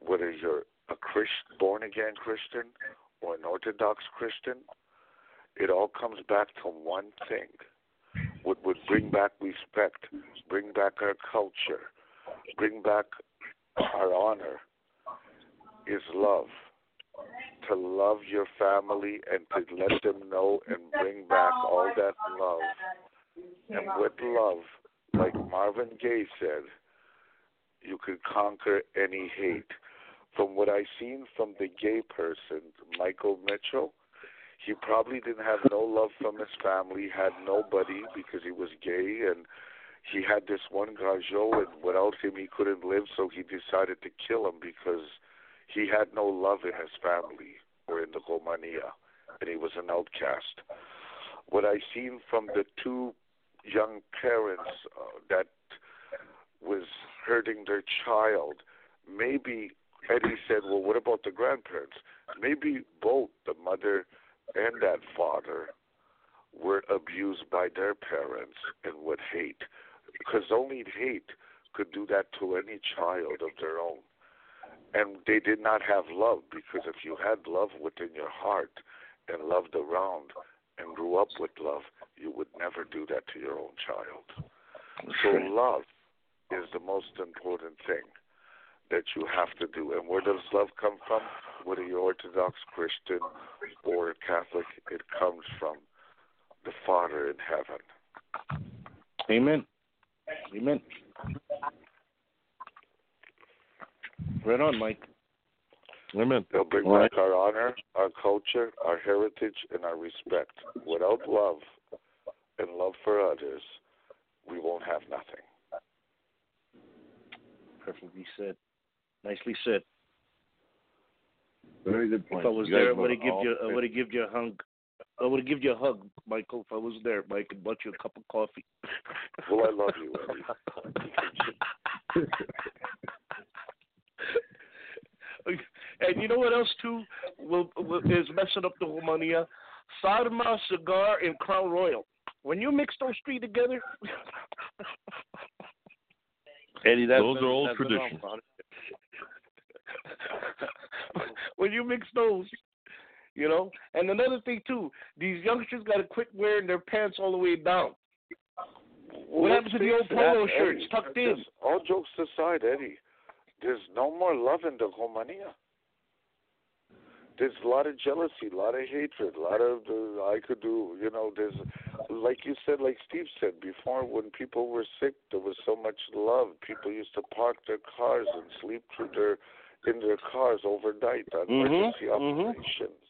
whether you're a Christ, born again Christian or an Orthodox Christian, it all comes back to one thing. What would bring back respect, bring back our culture, bring back our honor is love. To love your family and to let them know and bring back all that love. And with love, like Marvin Gaye said, you could conquer any hate. From what I've seen from the gay person, Michael Mitchell, he probably didn't have no love from his family, had nobody because he was gay, and he had this one guy Joe, and without him he couldn't live, so he decided to kill him because he had no love in his family or in the Romania, and he was an outcast. What I seen from the two young parents uh, that was hurting their child, maybe Eddie said, "Well, what about the grandparents?" Maybe both the mother and that father were abused by their parents and would hate, because only hate could do that to any child of their own. And they did not have love because if you had love within your heart and loved around and grew up with love, you would never do that to your own child. So love is the most important thing that you have to do. And where does love come from? Whether you're Orthodox Christian or Catholic, it comes from the Father in heaven. Amen. Amen. Right on, Mike. Amen. They'll bring All back our honor, our culture, our heritage, and our respect. Without love and love for others, we won't have nothing. Perfectly said. Nicely said. Very good point. If I was You there, I would have give you. I would have give you a hug. I would have give you a hug, Michael. If I was there, Mike, and bought you a cup of coffee. Well, I love you, Eddie. and you know what else too will, will is messing up the Romania? Sarma cigar and Crown Royal. When you mix those three together, Eddie, that's Those been- are old that's been around traditions. when you mix those, you know. And another thing too, these youngsters got to quit wearing their pants all the way down. What Well, happens to the old polo that, shirts Eddie, tucked in? All jokes aside, Eddie, there's no more love in the Romania. There's a lot of jealousy, a lot of hatred, a lot of uh, I could do. You know, there's like you said, like Steve said before, when people were sick, there was so much love. People used to park their cars and sleep through their in their cars overnight on Mhm, emergency mhm. operations.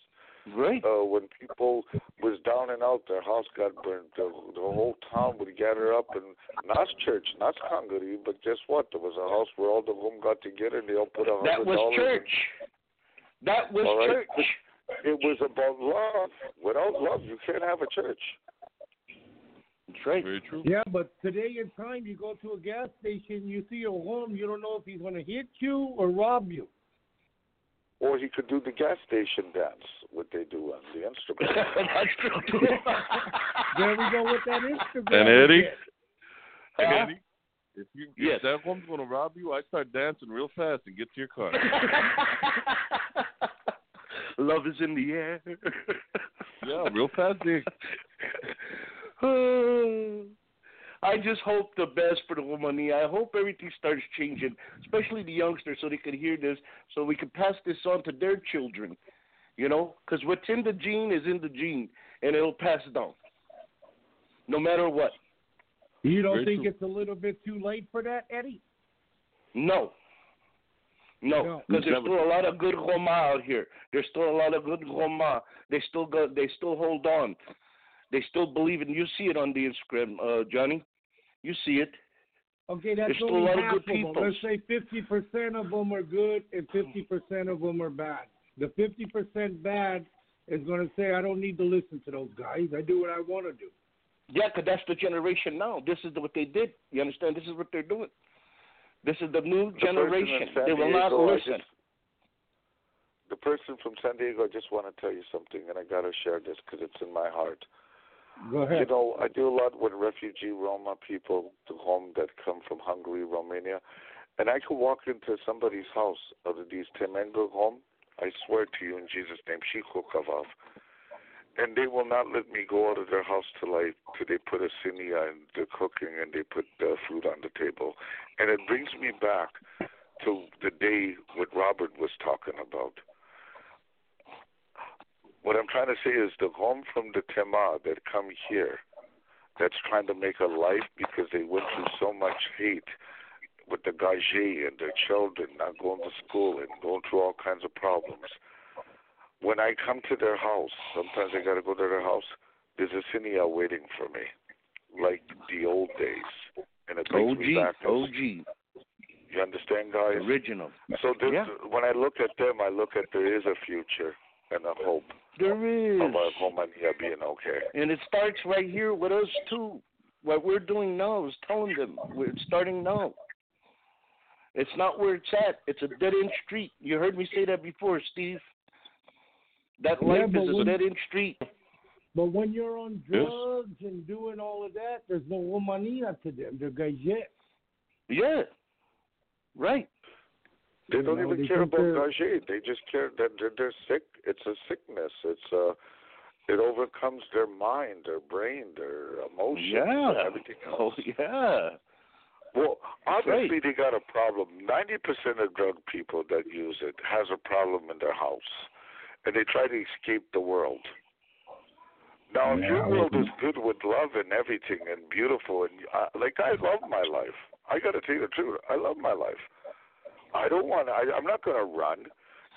Right. Uh, when people was down and out, their house got burned. The, the whole town would gather up and not church, not Hungary, but guess what? There was a house where all the room got together and they all put a hundred dollars. That was dollars. church. That was All right. church. It was about love. Without love, you can't have a church. That's right. Very true. Yeah, but today in time, you go to a gas station, you see a home, you don't know if he's going to hit you or rob you. Or he could do the gas station dance, what they do on the instrument. That's true too. There we go with that Instagram. And Eddie, again. and Eddie, if you Yes. if that woman's gonna rob you, I start dancing real fast and get to your car. Love is in the air. yeah, real fast, Dick. I just hope the best for the Romania. I hope everything starts changing, especially the youngsters, so they can hear this, so we can pass this on to their children. You know, because what's in the gene is in the gene, and it'll pass down, no matter what. You don't Very think true. it's a little bit too late for that, Eddie? No. No, because there's still a lot of good Roma out here. There's still a lot of good Roma. They still go. They still hold on. They still believe in. You see it on the Instagram, uh, Johnny. You see it. Okay, that's There's still a only lot of half good of them. people. Let's say fifty percent of them are good and fifty percent of them are bad. The fifty percent bad is going to say, "I don't need to listen to those guys. I do what I want to do." Yeah, 'cause that's the generation now. This is what they did. You understand? This is what they're doing. This is the new The generation. They will not Diego, listen. just- the person from San Diego, I just want to tell you something, and I got to share this because it's in my heart. Go ahead. You know, I do a lot with refugee Roma people to home that come from Hungary, Romania, and I could walk into somebody's house of these Temengo home. I swear to you in Jesus' name, Shikokavav. And they will not let me go out of their house till I till they put a sinia and the cooking and they put the food on the table. And it brings me back to the day what Robert was talking about. What I'm trying to say is the home from the Tema that come here, that's trying to make a life because they went through so much hate with the Gage and their children not going to school and going through all kinds of problems. When I come to their house, sometimes I got to go to their house. There's a sinia waiting for me, like the old days, and it me OG, back. OG, You understand, guys? original. So this, Yeah. when I look at them, I look at there is a future and a hope There is. of our Romania being okay. And it starts right here with us too. What we're doing now is telling them we're starting now. It's not where it's at. It's a dead end street. You heard me say that before, Steve. That Yeah, life but is a when- dead end street. But when you're on Yes. drugs and doing all of that, there's no Romania to them. They're gajet. Yeah. Right. They don't know, even they care about Gage. They just care that they're, they're sick. It's a sickness. It's a. It overcomes their mind, their brain, their emotions, Yeah. everything else. Oh yeah. Well, obviously they got a problem. Ninety percent of drug people that use it has a problem in their house, and they try to escape the world. Now, if your world is good with love and everything and beautiful, and uh, like I love my life, I got to tell you the truth. I love my life. I don't want. I, I'm not going to run.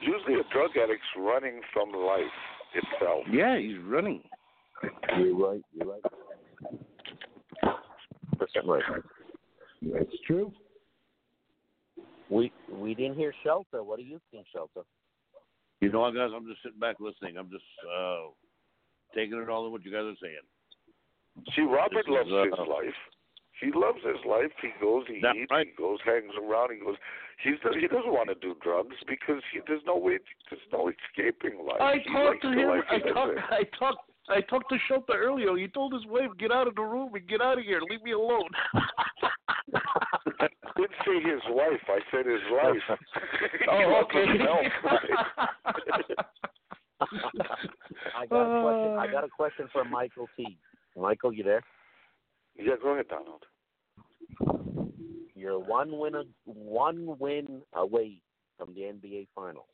Usually, a drug addict's running from life itself. Yeah, he's running. You're right. You're right. Percent right. That's true. We we didn't hear Shelta. What do you think, Shelta? You know what, guys? I'm just sitting back listening. I'm just uh, taking it all in what you guys are saying. See, Robert This is, loves uh, his life. He loves his life. He goes, he That's eats, right. he goes, hangs around. He goes. He's he doesn't want to do drugs because he there's no way, there's no escaping life. I he talked to him. I talked. I talked. I talked to Shelta earlier. He told his wife, "Get out of the room and get out of here. Leave me alone." I didn't say his wife. I said his life. Oh, okay. I got a question. I got a question for Michael T. Michael, you there? Yeah, go ahead, Donald. You're one win one win away from the NBA Finals.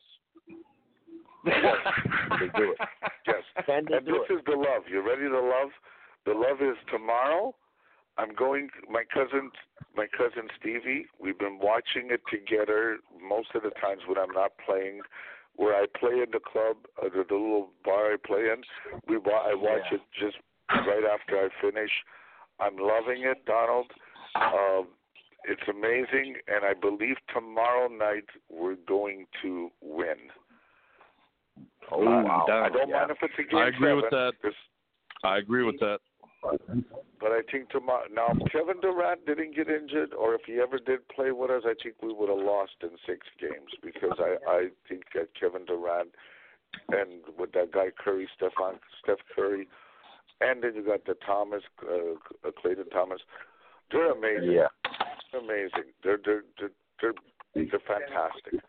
They do it? Yes. Can they and do this it? is the love. You ready to love? The love is tomorrow. I'm going. My cousin, my cousin Stevie. We've been watching it together most of the times when I'm not playing. Where I play in the club, uh, the, the little bar I play in, we wa- I watch Yeah. it just right after I finish. I'm loving it, Donald. Um, it's amazing, and I believe tomorrow night we're going to win. Oh Uh, wow! I don't Yeah. mind if it's a game I agree with that. I agree with that. But I think tomorrow. Now, if Kevin Durant didn't get injured, or if he ever did play with us, I think we would have lost in six games because I I think that Kevin Durant and with that guy Curry, Stefan Steph Curry, and then you got the Thomas, uh, uh, Clayton Thomas. They're amazing. Yeah. They're amazing. They're they're they're they're, they're fantastic.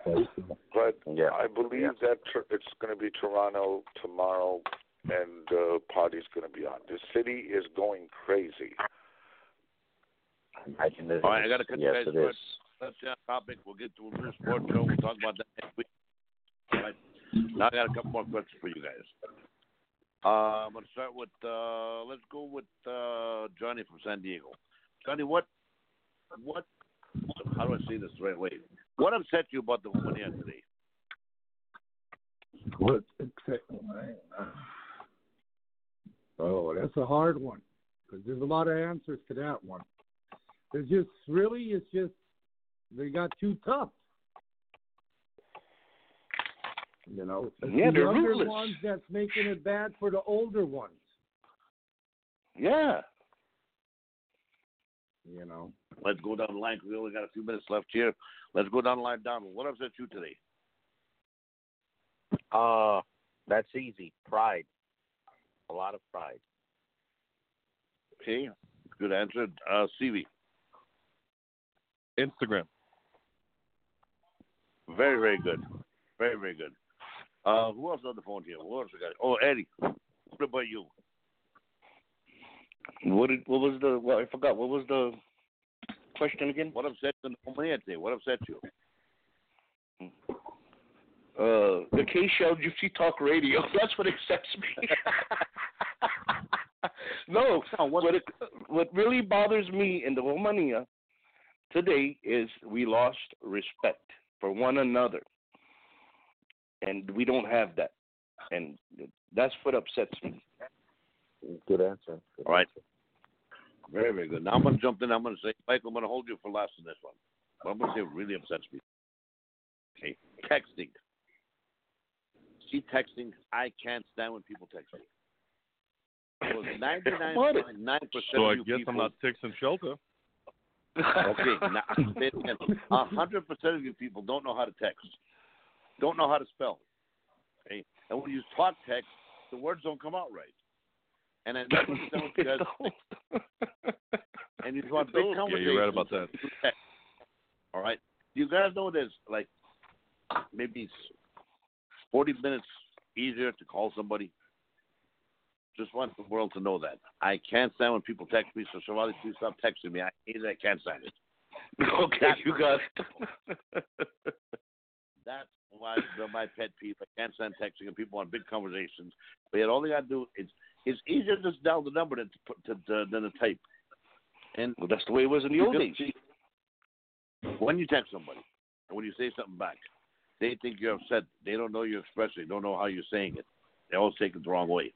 But Yeah. I believe that tr- it's going to be Toronto tomorrow, and uh, party's going to be on. The city is going crazy. I can All right, I got to cut yes, you guys it short. is. That's that topic. We'll get to a sports show. We'll talk about that next week. All right. Now I got a couple more questions for you guys. Uh, I'm going to start with, uh, let's go with uh, Johnny from San Diego. Johnny, what, what, how do I say this the right way? What upset you about the woman today? What? Oh, that's a hard one because there's a lot of answers to that one. It's just really, it's just they got too tough. You know, Yeah, the younger ruthless. ones that's making it bad for the older ones. Yeah. You know. Let's go down the line. 'cause We only got a few minutes left here. Let's go down the line, Donald. What upset you today? Uh, that's easy. Pride. A lot of pride. Okay, good answer. Uh, CV. Instagram. Very, very good. Very, very good. Uh, who else on the phone here? Who else we got? Oh, Eddie. What about you? What did, what was the? Well, I forgot. What was the question again? What upset the today? What upset you? Uh, the K Shell Gypsy Talk Radio. That's what upsets me. no, what it, what really bothers me in the Romania today is we lost respect for one another, and we don't have that, and that's what upsets me. Good answer. All right. Very, very good. Now I'm going to jump in. I'm going to say, Michael, I'm going to hold you for last in this one. But I'm going to say what really upsets me. Okay. Texting. See, texting, I can't stand when people text me. Because 99.9% So I of you guess people, I'm not texting Shelta. Okay, now I'll say it. A hundred percent of you people don't know how to text, don't know how to spell. Okay, and when you talk text, the words don't come out right. And I never understand what you guys. and you want big Yeah, conversations. you're right about that. All right, you guys know there's like maybe it's forty minutes easier to call somebody. Just want the world to know that. I can't stand when people text me, so Shivali, please stop texting me. I hate it. I can't stand it. Okay, you got it. That's why my pet peeve. I can't stand texting and people want big conversations. But yet all they got to do is it's easier to just dial the number than to put to, to, than to type. And well, that's the way it was in the old days. When you text somebody and when you say something back, they think you're upset. They don't know your expression. They don't know how you're saying it. They always take it the wrong way.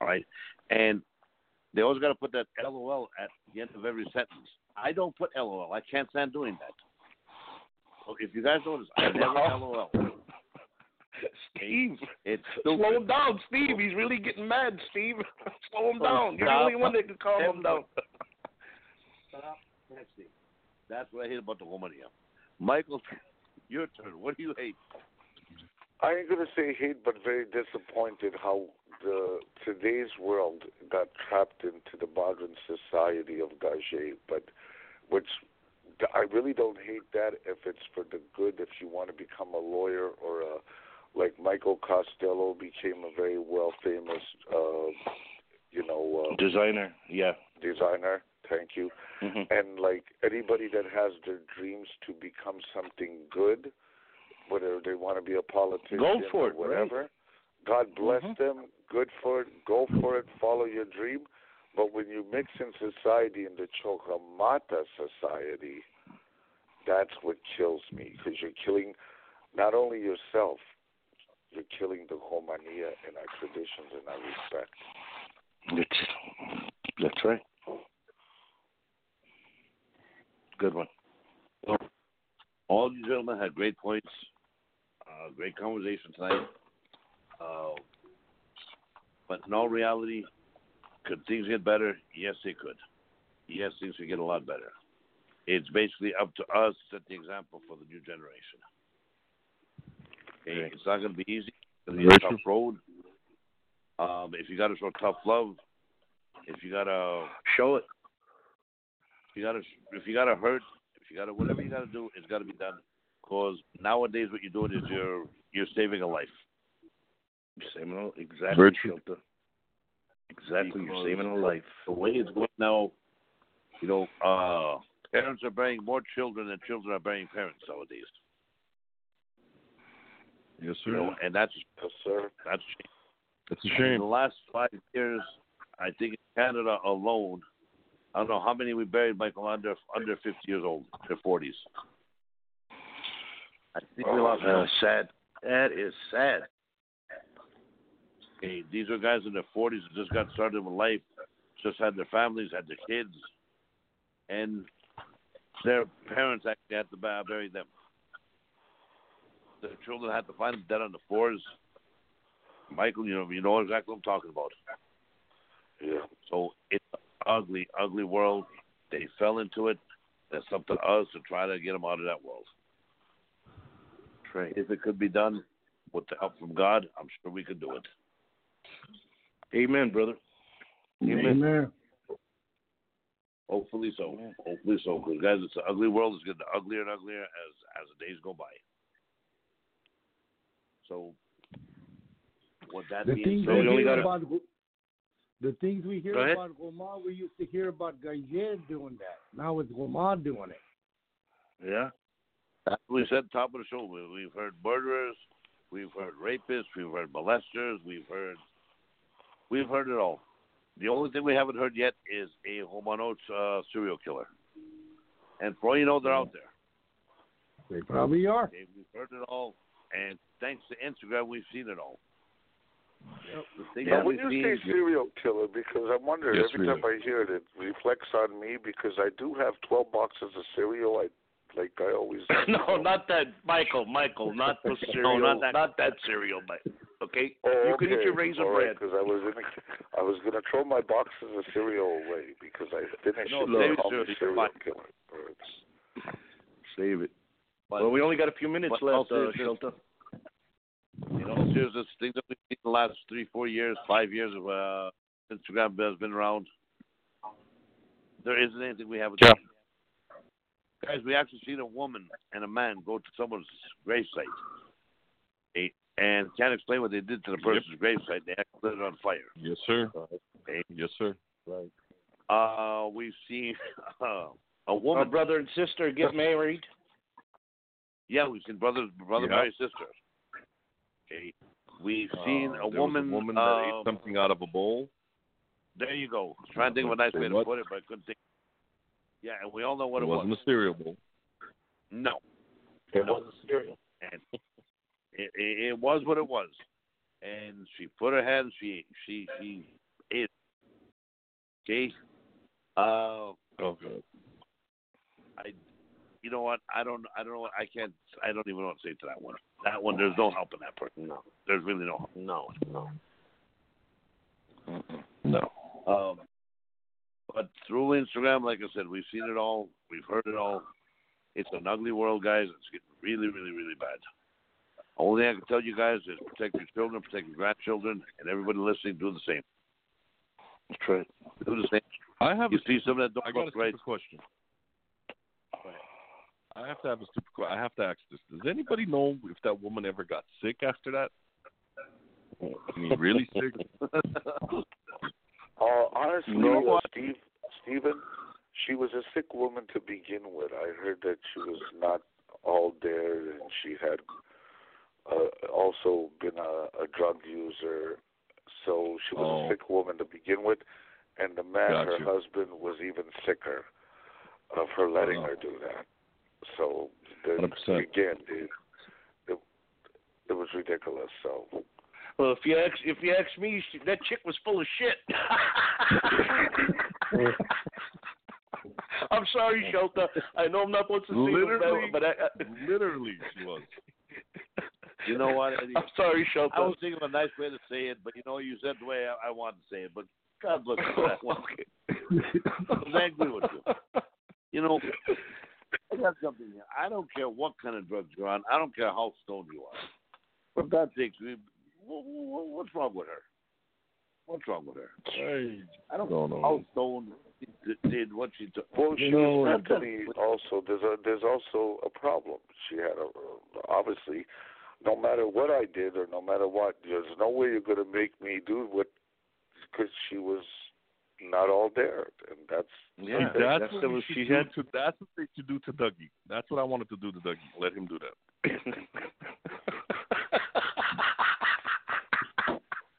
All right, and they always got to put that LOL at the end of every sentence. I don't put LOL. I can't stand doing that. So if you guys notice, I never LOL. Steve, it's slow him down, Steve. He's really getting mad, Steve. slow him down. You're the only one that can calm him down. Stop texting. That's what I hate about the woman here. Michael, your turn. What do you hate? I ain't gonna say hate, but very disappointed how the today's world got trapped into the modern society of Gage. But which I really don't hate that if it's for the good. If you want to become a lawyer or a like Michael Costello became a very well famous, uh, you know, uh, Designer, yeah. designer. Thank you. Mhm. And like anybody that has their dreams to become something good, whether they want to be a politician Go for or it, right. whatever, God bless Mhm. them. Good for it. Go for it. Follow your dream. But when you mix in society in the Chokamata society, that's what kills me because you're killing not only yourself, you're killing the Romania and our traditions and our respect. That's, that's right. Good one. All you gentlemen had great points. Uh, great conversation tonight. Uh, but in all reality, could things get better? Yes, they could. Yes, things could get a lot better. It's basically up to us to set the example for the new generation. Okay, it's not going to be easy. It's going to be a tough road. Um, if you got to show tough love, if you got to show it, if you got to, if you got to hurt, if you got to, whatever you got to do, it's got to be done. Because nowadays, what you're doing is you're you're saving a life. Saving a, exactly, Very true. Shelta. Exactly, you're saving a life. The way it's going now, you know, uh, parents are bearing more children than children are bearing parents nowadays. Yes, You sir. know, and that's yes, sir. That's That's a In shame. the last five years, I think in Canada alone, I don't know how many we buried, Michael, under under 50 years old, their 40s. I think we lost. Uh, sad. That is sad. Okay, these are guys in their 40s that just got started with life, just had their families, had their kids, and their parents actually had to bury them. Their children had to find them dead on the floors. Michael, you know, you know exactly what I'm talking about. Yeah. So it's an ugly, ugly world. They fell into it. That's up to us to try to get them out of that world. Right. If it could be done with the help from God, I'm sure we could do it. Amen, brother. Amen. Hopefully so. Hopefully so. Because guys, it's an ugly world. It's getting uglier and uglier as as the days go by. So, with that The being things said, we we only hear got about the things we hear Go about Gomar, we used to hear about Gayer doing that. Now it's Gomar doing it. Yeah. As we said top of the show, we, we've heard murderers, we've heard rapists, we've heard molesters, we've heard we've heard it all. The only thing we haven't heard yet is a Homanoch uh, serial killer. And for all you know, they're out there. They probably are. Okay, we've heard it all, and thanks to Instagram, we've seen it all. The thing Now, when you say serial killer, because I wonder Yes, every time really. I hear it, it reflects on me because I do have twelve boxes of cereal. I like I always. no, not that, Michael. Michael, not the cereal. not that- Not that cereal, but okay. Oh, you can eat your raisin All bread. Because I was in, a, I was gonna throw my boxes of cereal away because I finished No, it. save They it, call me sir. It's serial fine. killer. Save it. But- well, we only got a few minutes but left, uh, Shelta. You know, there's this thing that we've seen the last three, four years, five years of uh, Instagram has been around. There isn't anything we haven't Yeah. seen. Guys, we actually seen a woman and a man go to someone's gravesite. Okay, and can't explain what they did to the person's gravesite. They actually lit it on fire. Yes, sir. Okay. Yes, sir. Right. Uh, we've seen uh, a A woman. brother and sister get married. Yeah, we've seen brothers, brother Yeah. marry sister. Okay, we've seen Uh, a woman. A woman that um, ate something out of a bowl. There you go. I was trying to think of a nice Say way to what? put it, but I couldn't think. Yeah, and we all know what it it, wasn't was. a cereal bowl. No, It No. wasn't cereal. and it, it, it was what it was. And she put her hand. She she she ate. it. Okay. Uh, Oh, God. I. You know what? I don't. I don't know. I can't. I don't even know what to say to that one. That one. There's no help in that person. No, There's really no help. no, no. No. Um, but through Instagram, like I said, we've seen it all. We've heard it all. It's an ugly world, guys. It's getting really, really, really bad. Only thing I can tell you guys is protect your children, protect your grandchildren, and everybody listening, do the same. That's right. Do the same. I have You a see some that I don't got a look right. stupid question. I have to have a stupid. question. I have to ask this. Does anybody know if that woman ever got sick after that? I mean, really sick? Uh, honestly, No. uh, Steve, Stephen, she was a sick woman to begin with. I heard that she was not all there, and she had uh, also been a, a drug user. So she was Oh. a sick woman to begin with, and the man, her husband, was even sicker of her letting Oh. her do that. So the, 100%. again, it, it it was ridiculous. So Well, if you ask if you ask me, she, that chick was full of shit. I'm sorry, Shelta. I know I'm not supposed to say Literally, that, but I, I, literally, she was. You know what, Eddie? I'm sorry, Shelta. I was thinking of a nice way to say it, but you know, you said the way I, I wanted to say it. But God bless you for that one. I was angry with you. You know, I got something here. I don't care what kind of drugs you're on. I don't care how stoned you are. For God's sake, we- wha- wha- what's wrong with her? What's wrong with her? Hey, I don't no, know no. how stoned she did- did what she did. Well, she You know, was mentally also. There's a there's also a problem. She had a obviously, no matter what I did or no matter what, there's no way you're going to make me do what because she was not all there, and that's Yeah, See, that's, that's what the- we she had- to. That's what they should do to Dougie. That's what I wanted to do to Dougie. Let him do that.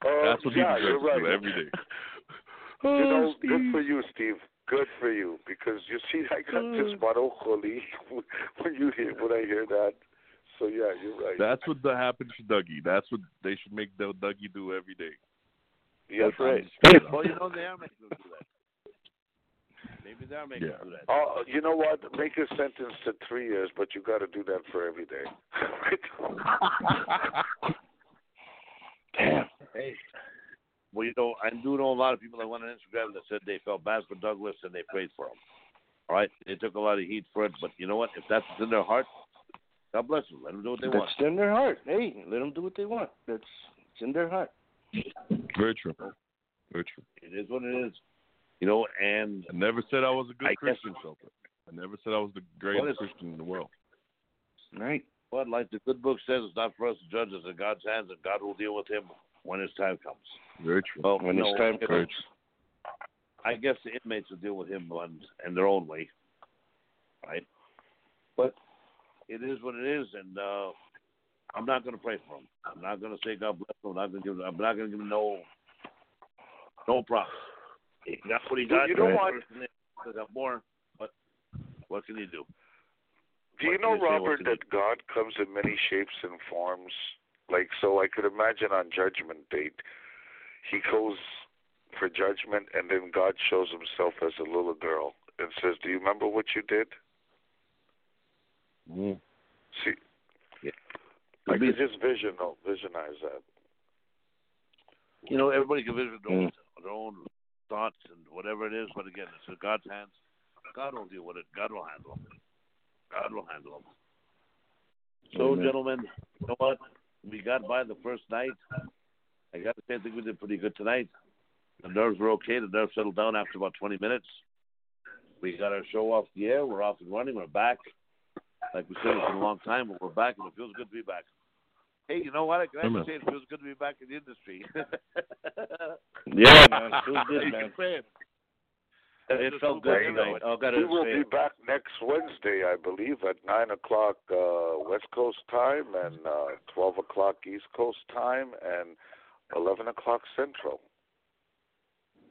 Uh, That's what he yeah, deserves you're to right. do every day. You know, Oh, good for you, Steve. Good for you, because you see, I got this Mm. marojoli when you hear when I hear that. So yeah, you're right. That's what the happens to Dougie. That's what they should make the Dougie do every day. Yes, right. Well, you know they are making them do that. Maybe they are making Yeah. them do that. Oh, you know what? Make a sentence to three years, but you got to do that for every day. Damn. Hey. Well, you know, I do know a lot of people that went on Instagram that said they felt bad for Douglas and they prayed for him. All right, they took a lot of heat for it, but you know what? If that's in their heart, God bless them. Let them do what they want. That's in their heart. Hey, let them do what they want. That's it's in their heart. Very true. Very true. It is what it is. You know, and I never said I was a good I guess- Christian, Shelta. I never said I was the greatest is- Christian in the world. Right. But like the good book says, it's not for us to judge. It's in God's hands, and God will deal with him when his time comes. Very true. Well, When you his know, time you know, comes. I guess the inmates will deal with him on, in their own way, right? But it is what it is, and uh, I'm not going to pray for him. I'm not going to say God bless him. I'm not going to give. I'm not going to give him no no props. He got what he got. You know what? He got more, but what can you do? Do you What know, can you say? What Robert, that God comes in many shapes and forms? Like, so I could imagine on Judgment Date, he goes for judgment, and then God shows himself as a little girl and says, "Do you remember what you did?" Mm. See, I could just vision visualize that. You know, everybody can vision their Mm. own, their own thoughts and whatever it is, but again, it's in God's hands. God will deal with it. God will handle them. God will handle them. So, Amen. gentlemen, you know what? We got by the first night. I got to say, I think we did pretty good tonight. The nerves were okay. The nerves settled down after about 20 minutes. We got our show off the air. We're off and running. We're back. Like we said, it's been a long time, but we're back, and it feels good to be back. Hey, you know what? I can actually Amen. say it feels good to be back in the industry. Yeah, man. Feels good, man. Man. It felt good tonight. I gotta we will say. be back next Wednesday, I believe, at nine o'clock uh, West Coast time and uh, twelve o'clock East Coast time and eleven o'clock Central.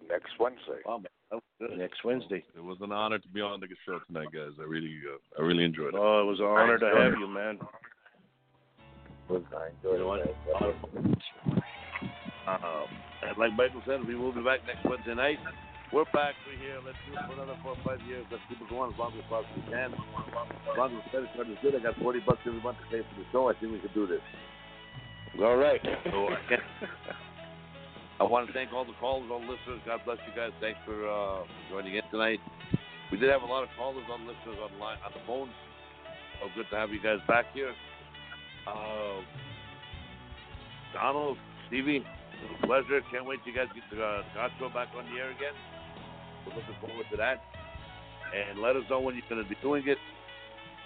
Next Wednesday. Wow, man. That was good. Next Wednesday. It was an honor to be on the show tonight, guys. I really, uh, I really enjoyed it. Oh, it was an honor to have you, man. You know what? Um, and like Michael said, we will be back next Wednesday night. We're back. We're here. Let's do it for another four or five years. Let's keep it going as long as possibly can. As long as the credit card is good, I got 40 bucks every month to pay for the show. I think we can do this. All right. So I, I want to thank all the callers, all the listeners. God bless you guys. Thanks for uh, joining in tonight. We did have a lot of callers on listeners on the on the phones. So good to have you guys back here. Uh, Donald, Stevie, it was a pleasure. Can't wait till you guys get the uh, God Show back on the air again. We're looking forward to that. And let us know when you're going to be doing it.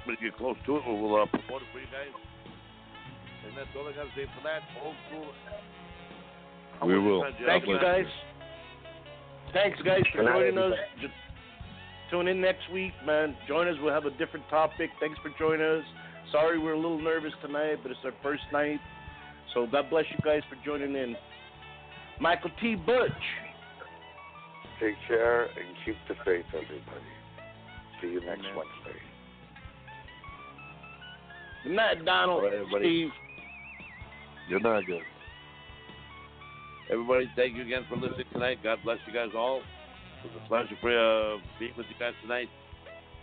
When you get close to it, we'll uh, promote it for you guys. And that's all I got to say for that. Old school. How We will. times Thank you, guys. year? Thanks, guys, for Good joining us. Just tune in next week, man. Join us. We'll have a different topic. Thanks for joining us. Sorry we're a little nervous tonight, but it's our first night. So God bless you guys for joining in. Michael T. Butch. Take care and keep the faith, everybody. See you next Amen. Wednesday. Good night, Donald. All right, everybody. Steve. You're not good. Everybody, thank you again for listening tonight. God bless you guys all. It was a pleasure for uh, being with you guys tonight.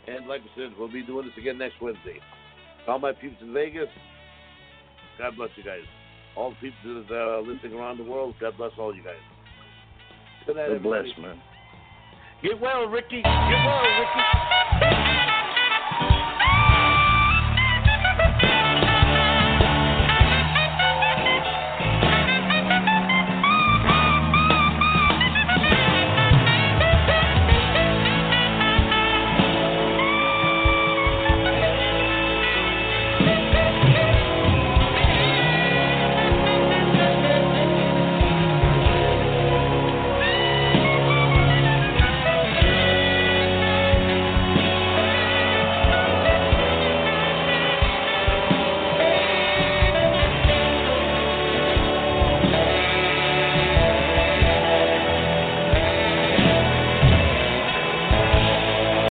And like I said, we'll be doing this again next Wednesday. All my peeps in Vegas, God bless you guys. All the people that are uh, listening around the world, God bless all you guys. Good night, God bless, man. Get well, Ricky. Get well, Ricky.